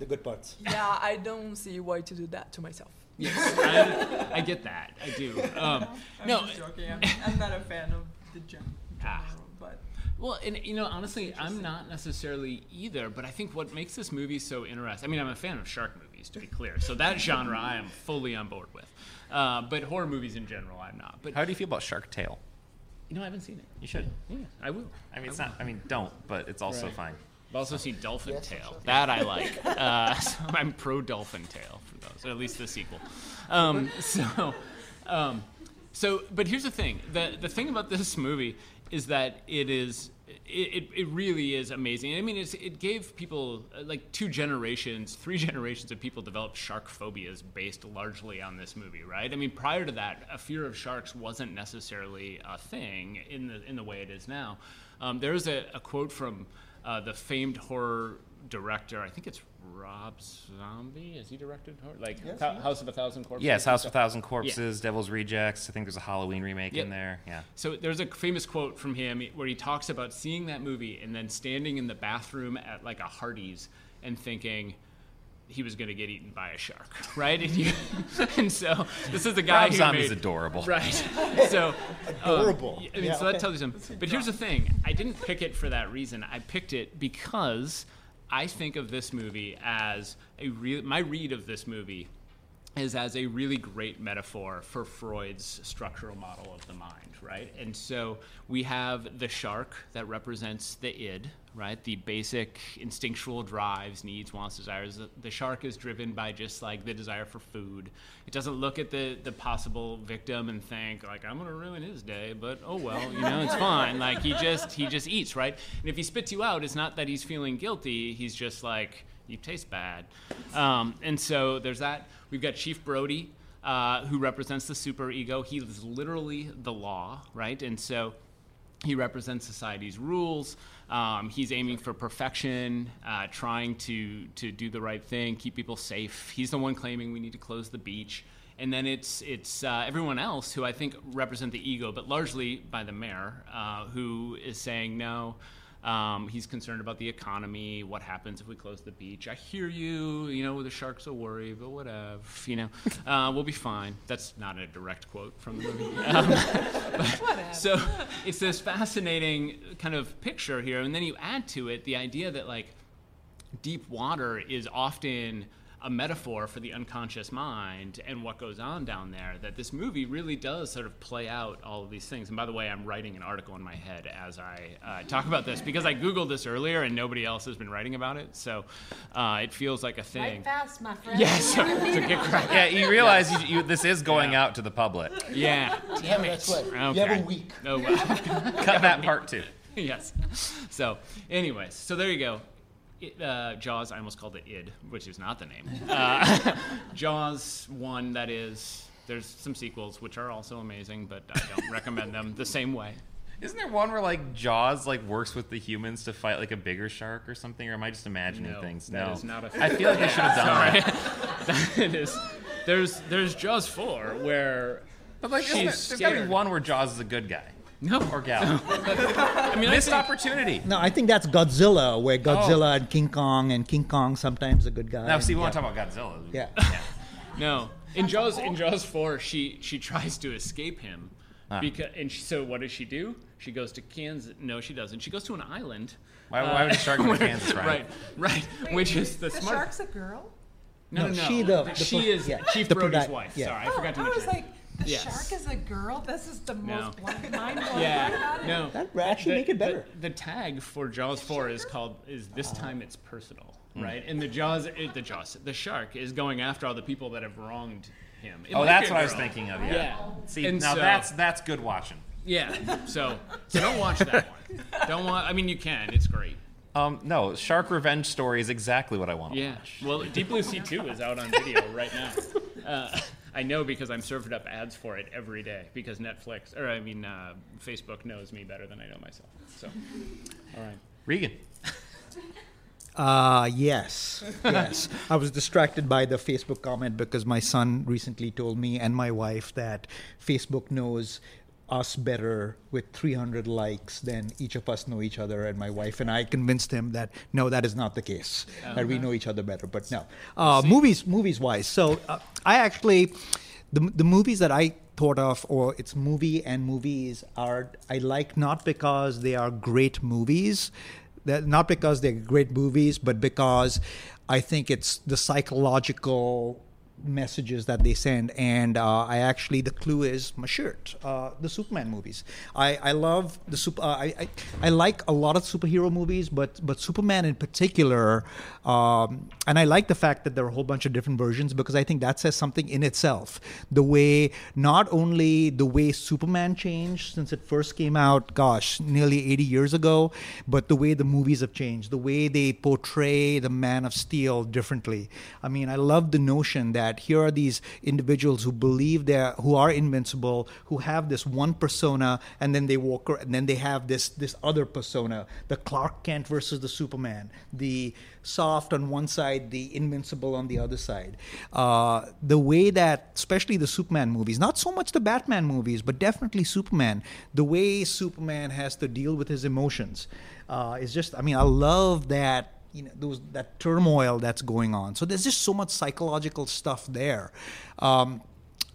The good parts. Yeah, I don't see why to do that to myself. yes, I, I get that. I do. Um, no, just joking. I'm, I'm not a fan of the genre, Ah. But well, and you know, honestly, I'm not necessarily either. But I think what makes this movie so interesting. I mean, I'm a fan of shark movies, to be clear. So that genre, I am fully on board with. Uh, but horror movies in general, I'm not. But How do you feel about Shark Tale? you know, I haven't seen it. You should. Yeah, I will. I mean, it's not. I mean, don't. But it's also Right. fine. I've also seen Dolphin Tale. That I like. Uh, so I'm pro Dolphin Tale for those, or at least the sequel. Um, so, um, so, but here's the thing: the the thing about this movie is that it is. It, it, really is amazing. I mean, it's, it gave people uh, like two generations, three generations of people developed shark phobias based largely on this movie, right? I mean, prior to that, a fear of sharks wasn't necessarily a thing in the in the way it is now. Um, there's a, a quote from uh, the famed horror director. I think it's Rob Zombie. Has he directed horror? Like Thou- House of a Thousand Corpses? Yes, House of a Thousand Corpses, Devil's Rejects. I think there's a Halloween remake Yep. in there. Yeah. So there's a famous quote from him where he talks about seeing that movie and then standing in the bathroom at like a Hardee's and thinking he was going to get eaten by a shark, right? And, you, and so this is the guy Rob who Zombie's made, adorable. Right. So um, Adorable. I mean, Yeah, so that okay. tells you something. But here's the thing: I didn't pick it for that reason. I picked it because I think of this movie as a real. My read of this movie is as a really great metaphor for Freud's structural model of the mind, right? And so we have the shark that represents the id, right? The basic instinctual drives, needs, wants, desires. The, shark is driven by just like the desire for food. It doesn't look at the, the possible victim and think like I'm gonna ruin his day, but oh well, you know, it's fine. Like he just he just eats, right? And if he spits you out, it's not that he's feeling guilty. He's just like you taste bad. Um, and so there's that. We've got Chief Brody, uh, who represents the super ego. He is literally the law, right? And so he represents society's rules. Um, he's aiming for perfection, uh, trying to to do the right thing, keep people safe. He's the one claiming we need to close the beach. And then it's it's uh, everyone else who I think represent the ego, but largely by the mayor, uh, who is saying no. Um, he's concerned about the economy. What happens if we close the beach? I hear you. You know, the sharks will worry, but whatever. You know, uh, we'll be fine. That's not a direct quote from the movie. Um, so it's this fascinating kind of picture here, and then you add to it the idea that like deep water is often a metaphor for the unconscious mind and what goes on down there that this movie really does sort of play out all of these things and by the way i'm writing an article in my head as i uh, talk about this because i googled this earlier and nobody else has been writing about it so uh, it feels like a thing Write fast, my friend. yes so, so get cracking Yeah, you realize you, you, this is going Yeah. out to the public. yeah damn it that's right. okay. You have a week. oh, well. Cut that part too. yes. So, anyways, so there you go. It, uh, Jaws, I almost called it id, which is not the name. Uh, Jaws one, that is. There's some sequels which are also amazing, but I don't recommend them the same way. Isn't there one where like Jaws like works with the humans to fight like a bigger shark or something? Or am I just imagining No, things? that no, is not a I feel like they should have done that. Sorry, that is there's there's Jaws four where But like, she's isn't there- there's got to be one where Jaws is a good guy no or gal. I mean, I Missed think- opportunity. No, I think that's Godzilla, where Godzilla and King Kong, and King Kong sometimes a good guy. Now, see, we yeah. want to talk about Godzilla. Yeah. No, in Jaws in Jaws four, she she tries to escape him, Ah. because and she, so what does she do? She goes to Kansas. No, she doesn't. She goes to an island. Why, why would a shark go to Kansas, Ryan? Right, right. Which is the, The smart. shark's a girl? No, no, No, no. she the- the she pro- is yeah, Chief the Brody's produ- wife. yeah. Sorry, I forgot to oh, I mention. was like, the Yes. shark is a girl? This is the No. most blank mind blowing Yeah, no. That would actually make it better. The, the tag for Jaws four is called is this Uh-huh. time it's personal, Hmm. right? And the Jaws, it, the Jaws, the shark is going after all the people that have wronged him. It Oh, might that's be a what I was girl. thinking of. Yeah. Yeah. See, And now so- that's that's good watching. Yeah. So, so don't watch that one. Don't want. I mean, you can. It's great. Um, no, Shark Revenge Story is exactly what I want to Yeah. watch. Well, Deep Blue Sea 2 is out on video right now. Uh, I know because I'm served up ads for it every day because Netflix, or I mean, uh, Facebook knows me better than I know myself. So, all right. Regan. Uh, yes, yes. I was distracted by the Facebook comment because my son recently told me and my wife that Facebook knows us better with 300 likes than each of us know each other. And my wife and I convinced him that no, that is not the case. That we know each other better. But no, uh, movies, movies wise. So uh, I actually, the the movies that I thought of or it's movie and movies are I like not because they are great movies that not because they're great movies, but because I think it's the psychological messages that they send. And uh, I actually, the clue is my shirt, uh, the Superman movies. I, I love the super. Uh, I, I I like a lot of superhero movies, but but Superman in particular. Um, and I like the fact that there are a whole bunch of different versions because I think that says something in itself. The way, not only the way Superman changed since it first came out, gosh, nearly 80 years ago, but the way the movies have changed, the way they portray the Man of Steel differently. I mean, I love the notion that here are these individuals who believe they're, who are invincible, who have this one persona, and then they walk, and then they have this this other persona, the Clark Kent versus the Superman, the soft on one side, the invincible on the other side. Uh, the way that, especially the Superman movies, not so much the Batman movies, but definitely Superman, the way Superman has to deal with his emotions uh, is just, I mean, I love that. You know, those that turmoil that's going on. So there's just so much psychological stuff there. Um,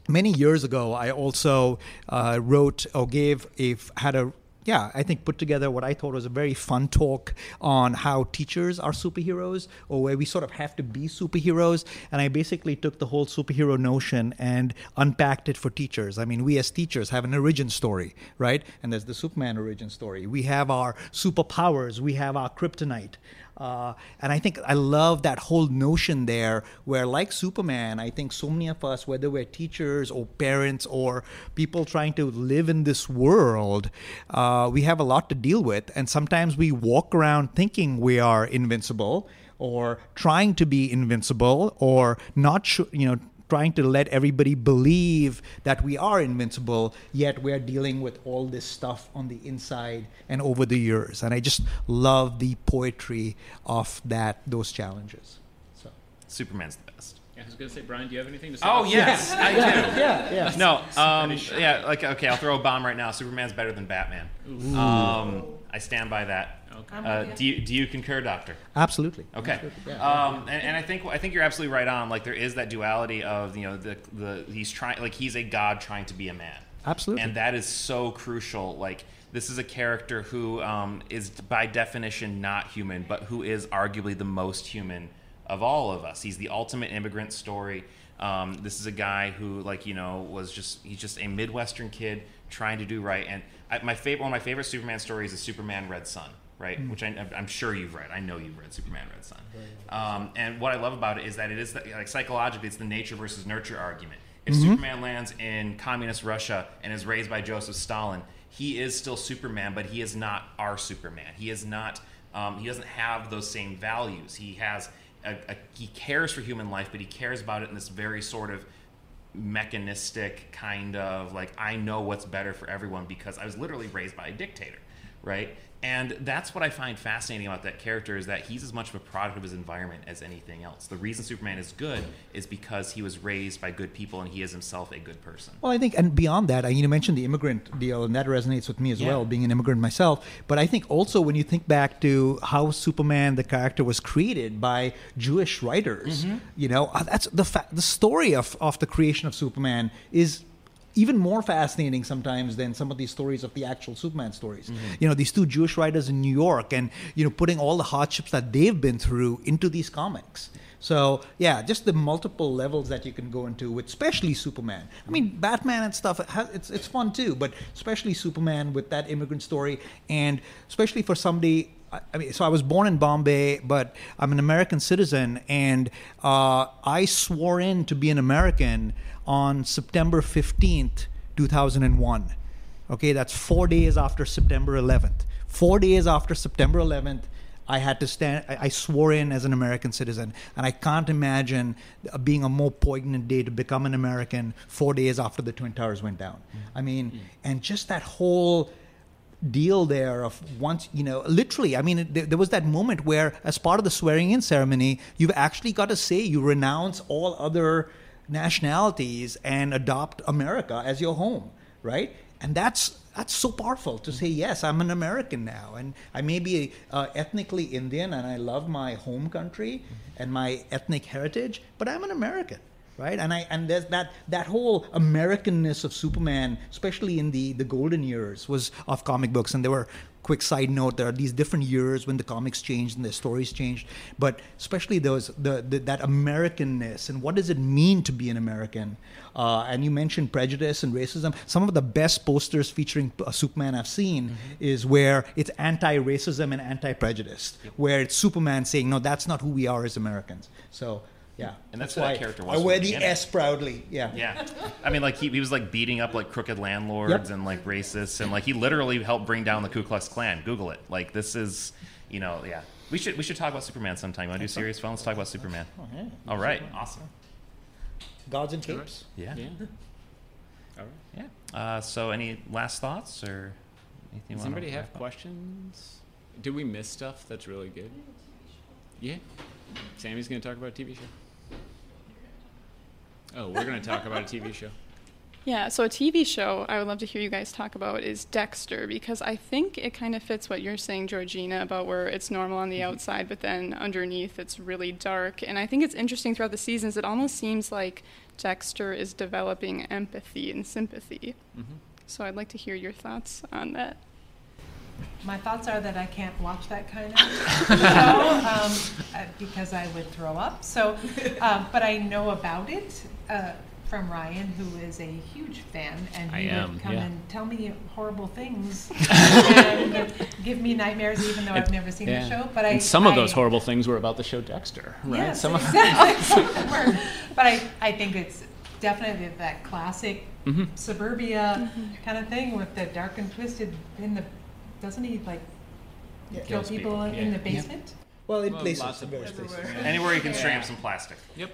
many years ago, I also uh, wrote or gave a had a yeah, I think put together what I thought was a very fun talk on how teachers are superheroes or where we sort of have to be superheroes. And I basically took the whole superhero notion and unpacked it for teachers. I mean, we as teachers have an origin story, right? And there's the Superman origin story. We have our superpowers, we have our kryptonite. Uh, and I think I love that whole notion there where, like Superman, I think so many of us, whether we're teachers or parents or people trying to live in this world, uh, we have a lot to deal with. And sometimes we walk around thinking we are invincible or trying to be invincible or not sure, you know, trying to let everybody believe that we are invincible, yet we're dealing with all this stuff on the inside and over the years. And I just love the poetry of that those challenges. So Superman's the best. Yeah, I was gonna say, Brian, do you have anything to say? Oh about yes, I do. yeah, yeah. No, um, yeah, like okay, I'll throw a bomb right now. Superman's better than Batman. Um, I stand by that. Okay. Uh, do you do you concur, Doctor? Absolutely. Okay. Absolutely. Um, and, and I think I think you're absolutely right on. Like there is that duality of you know the the he's trying like he's a god trying to be a man. Absolutely. And that is so crucial. Like this is a character who um, is by definition not human, but who is arguably the most human of all of us. He's the ultimate immigrant story. Um, this is a guy who, like you know, was just he's just a midwestern kid trying to do right. And I, my favorite one of my favorite Superman stories is Superman Red Sun, right? Which I, I'm sure you've read. I know you've read Superman Red Sun. Um, and what I love about it is that it is that, like psychologically, it's the nature versus nurture argument. If Superman lands in communist Russia and is raised by Joseph Stalin, he is still Superman, but he is not our Superman. He is not. Um, he doesn't have those same values. He has. A, a, he cares for human life, but he cares about it in this very sort of mechanistic kind of like I know what's better for everyone because I was literally raised by a dictator, right? And that's what I find fascinating about that character is that he's as much of a product of his environment as anything else. The reason Superman is good is because he was raised by good people and he is himself a good person. Well, I think, and beyond that, I, you mentioned the immigrant deal, and that resonates with me as Yeah. well, being an immigrant myself. But I think also when you think back to how Superman, the character, was created by Jewish writers, you know, uh, that's the fa- the story of of the creation of Superman is even more fascinating sometimes than some of these stories of the actual Superman stories. You know, these two Jewish writers in New York, and you know, putting all the hardships that they've been through into these comics. So yeah, just the multiple levels that you can go into with, especially Superman. I mean, Batman and stuff. It's it's fun too, but especially Superman with that immigrant story, and especially for somebody. I I mean, so I was born in Bombay, but I'm an American citizen, and uh, I swore in to be an American on September 15th, 2001. Okay, that's four days after September 11th. Four days after September 11th, I had to stand. I swore in as an American citizen, and I can't imagine uh, being a more poignant day to become an American four days after the Twin Towers went down. I mean, and just that whole deal there of once you know literally i mean it, there, there was that moment where as part of the swearing in ceremony you've actually got to say you renounce all other nationalities and adopt america as your home right and that's that's so powerful to say yes i'm an american now and i may be uh, ethnically indian and i love my home country and my ethnic heritage but i'm an american right? And I and there's that that whole Americanness of Superman, especially in the the golden years, was of comic books. And there were quick side note: there are these different years when the comics changed and the stories changed, but especially those the, the that Americanness and what does it mean to be an American? Uh, and you mentioned prejudice and racism. Some of the best posters featuring uh, Superman I've seen is where it's anti-racism and anti-prejudice, where it's Superman saying, "No, that's not who we are as Americans." So. Yeah, And that's what that why character was I wear the the beginning. S proudly. Yeah. Yeah, I mean, like he, he was like beating up like crooked landlords Yep. and like racists, and like he literally helped bring down the Ku Klux Klan. Google it. Like this is, you know, yeah. We should we should talk about Superman sometime. You want to do serious fun? Let's talk about Superman. yeah. All right, awesome. Gods and capes. Yeah, Yeah. All right. yeah. Uh, so, any last thoughts or anything? Does anybody have up? questions? Did we miss stuff that's really good? Yeah. Sammy's going to talk about a TV show. Oh, we're going to talk about a TV show. Yeah, so a TV show I would love to hear you guys talk about is Dexter because I think it kind of fits what you're saying, Georgina, about where it's normal on the outside, but then underneath it's really dark. And I think it's interesting throughout the seasons, it almost seems like Dexter is developing empathy and sympathy. So I'd like to hear your thoughts on that. My thoughts are that I can't watch that kind of show um, because I would throw up. So, um, but I know about it uh, from Ryan, who is a huge fan, and I he am, would come yeah. and tell me horrible things and give me nightmares, even though I've never seen Yeah. the show. But I and some of I- those horrible things were about the show Dexter, right? Yes, some of exactly. Of them were. But I, I think it's definitely that classic Mm-hmm. suburbia kind of thing with the dark and twisted in the, doesn't he like kill Kills people, people, in the basement? Well, in Well, places. lots of various places. places. Anywhere you can string up some plastic. Yep.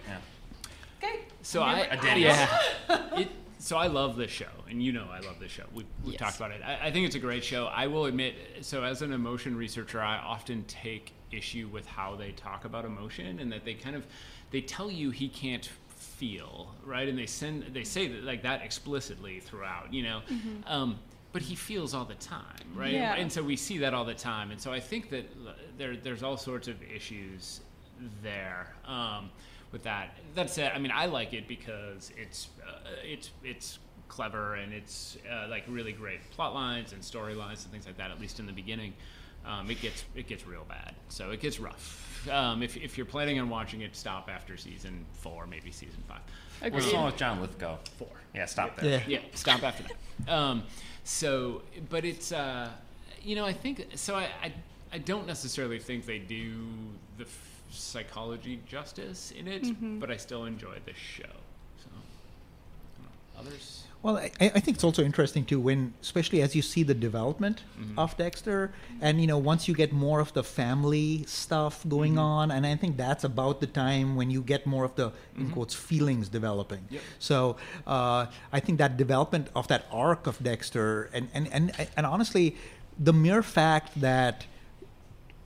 Yeah. Okay. So I, A Denny's. yeah, it, so I love this show, and you know I love this show. We we Yes. talked about it. I, I think it's a great show. I will admit, so as an emotion researcher, I often take issue with how they talk about emotion, and that they kind of they tell you he can't feel right, and they send they say that like that explicitly throughout, you know. Um, but he feels all the time, right? Yeah. And so we see that all the time, and so I think that uh, there there's all sorts of issues there um, with that. That said, I mean, I like it because it's uh, it's it's clever and it's uh, like really great plot lines and storylines and things like that. At least in the beginning, um, it gets it gets real bad. So it gets rough. Um, if if you're planning on watching it, stop after season four, maybe season five. What's Agreed. wrong with John Lithgow? Four. Yeah, stop there. Yeah. Yeah, stop after that. Um, so, but it's, uh, you know, I think, so I, I, I don't necessarily think they do the f- psychology justice in it, mm-hmm. but I still enjoy the show. So, I don't know. others? Well, I, I think it's also interesting too when, especially as you see the development mm-hmm. of Dexter, and you know, once you get more of the family stuff going mm-hmm. on, and I think that's about the time when you get more of the in quotes feelings developing. Yep. So uh, I think that development of that arc of Dexter, and and and and honestly, the mere fact that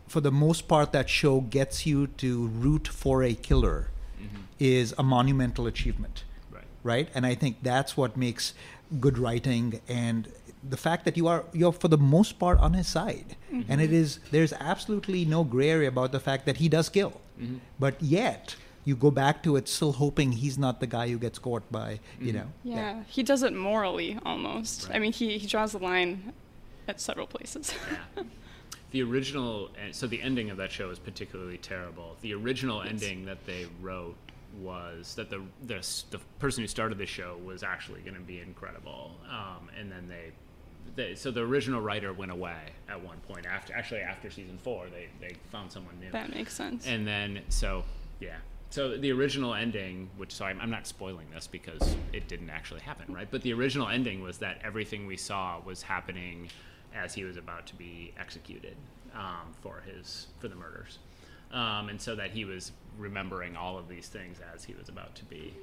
for the most part that show gets you to root for a killer mm-hmm. is a monumental achievement. Right. right? And i think that's what makes good writing and the fact that you are you're for the most part on his side. Mm-hmm. And it is there's absolutely no gray area about the fact that he does kill. Mm-hmm. But yet you go back to it still hoping he's not the guy who gets caught by you know Yeah, he does it morally almost. I mean, he, he draws the line at several places. Yeah. The original, so the ending of that show is particularly terrible. The original ending that they wrote was that the the, the person who started the show was actually going to be incredible, um, and then they, they, so the original writer went away at one point after actually after season four they they found someone new, that makes sense. and then so yeah. So the original ending, which so I'm, I'm not spoiling this because it didn't actually happen, right? But the original ending was that everything we saw was happening as he was about to be executed um, for his for the murders, um, and so that he was remembering all of these things as he was about to be.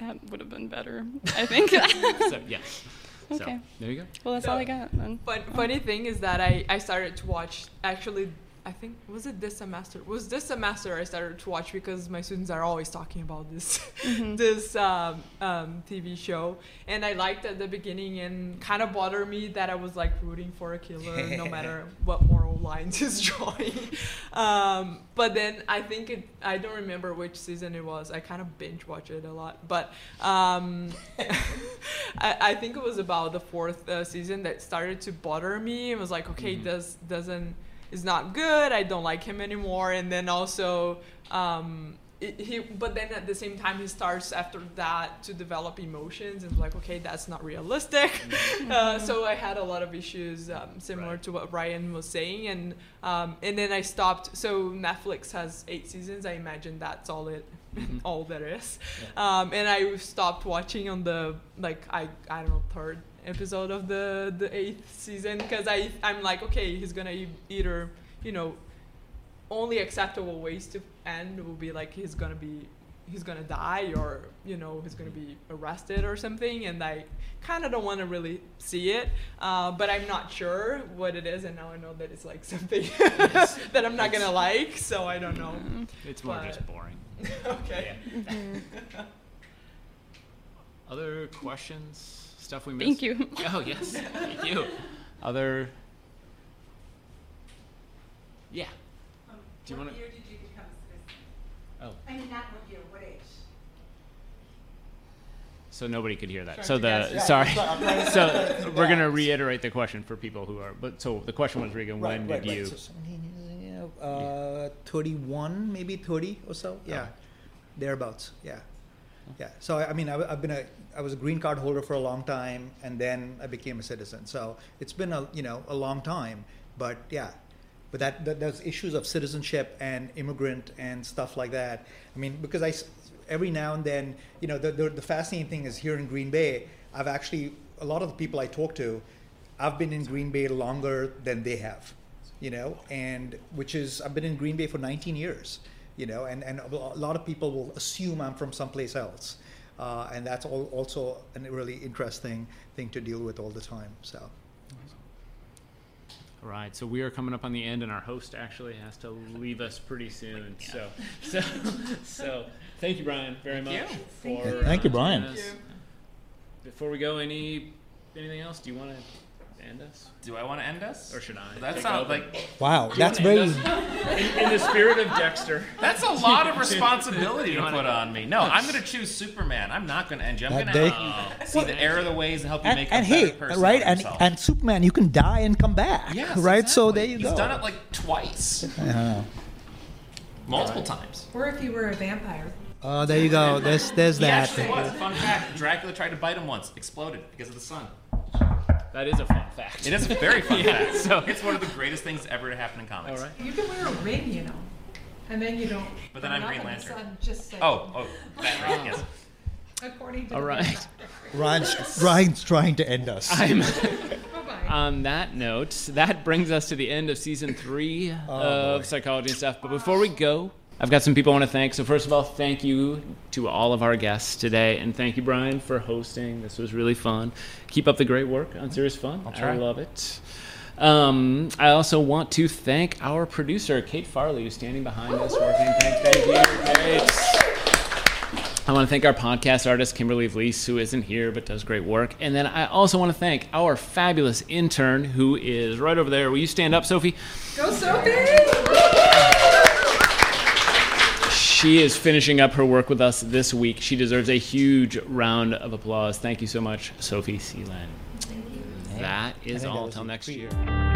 that would have been better, I think. So yes. So Okay. there you go. well, that's all I got then. But funny thing is that I, I started to watch actually I think was it this semester? Was this semester I started to watch because my students are always talking about this this um, um, TV show. And I liked at the beginning and kind of bothered me that I was like rooting for a killer no matter what moral lines he's drawing. Um, but then I think it I don't remember which season it was. I kind of binge watch it a lot. But um, I, I think it was about the fourth uh, season that started to bother me. It was like, okay, does doesn't is not good. I don't like him anymore. And then also, um, it, he but then at the same time he starts after that to develop emotions and like, okay, that's not realistic. uh, so I had a lot of issues um, similar Right. to what Ryan was saying, and um, and then I stopped. So Netflix has eight seasons. I imagine that's all it. all there is um, and I stopped watching on the like I I don't know third episode of the the eighth season because I I'm like okay he's gonna e- either you know only acceptable ways to end will be like he's gonna be he's gonna die or you know he's gonna be arrested or something and I kind of don't want to really see it uh, but I'm not sure what it is and now I know that it's like something that I'm not gonna like so I don't know. It's more But- just boring. okay. Other questions? Stuff we missed? Thank you. Oh yes, thank you. Other? Yeah. Do you want to? What year did you become a citizen? Oh, I mean, not what year, what age? so nobody could hear that. So the sorry. So we're gonna reiterate the question for people who are. But so the question was, Regan, when did you? So 17 years, yeah, uh, 31, maybe 30 or so. Yeah, thereabouts. Yeah, yeah. So I mean, I, have been a, I was a green card holder for a long time, and then I became a citizen. So it's been a, you know, a long time. But yeah, but that, that those issues of citizenship and immigrant and stuff like that. I mean, because I every now and then, you know, the, the the fascinating thing is here in Green Bay, I've actually a lot of the people I talk to, I've been in Green Bay longer than they have, you know, and which is I've been in Green Bay for 19 years, you know, and and a lot of people will assume I'm from someplace else, uh, and that's all, also a really interesting thing to deal with all the time. So. All right, so we are coming up on the end, and our host actually has to leave us pretty soon. So, so, so, thank you, Brian, very much Thank for. you. Thank you, uh, Brian. joining us. Before we go, any anything else? Do you want to end us, Do I want to end us? or should I? That take sounds like Wow, that's wanna very. in, in the spirit of Dexter. that's a lot of responsibility to put on me. No, I'm going to choose Superman. I'm not going to end you. I'm going to day- help you oh. see the error of the ways and help you And, make and a better hey, person. right, and and Superman, you can die and come back, Yes, right? So exactly. there you He's go. done it like twice, Yeah. multiple times. Or if you were a vampire. Oh, there you go. There's there's He that. actually was. Fun fact: Dracula tried to bite him once, exploded because of the sun. That is a fun fact. It is a very fun Yeah, fact. so- it's one of the greatest things ever to happen in comics. right. You can wear a ring, you know, and then you don't. But then burn I'm Green in the Lantern. sun, Just saying. Oh, oh, Batman. yes. According to All the right. vampire. Ryan's, Ryan's trying to end us. I'm. Bye-bye. on that note, that brings us to the end of season three oh, of psychology and stuff. But before we go, I've got some people I want to thank. So first of all, thank you to all of our guests today, and thank you, Brian, for hosting. This was really fun. Keep up the great work on Serious Fun. I'll try. I love it. Um, I also want to thank our producer, Kate Farley, who's standing behind us working. Thank, thank you, Kate. I want to thank our podcast artist, Kimberly Vlies, who isn't here but does great work. And then I also want to thank our fabulous intern, who is right over there. Will you stand up, Sophie? Go, Sophie! She is finishing up her work with us this week. She deserves a huge round of applause. Thank you so much, Sophie Seelan. That is think that all Until next treat. year.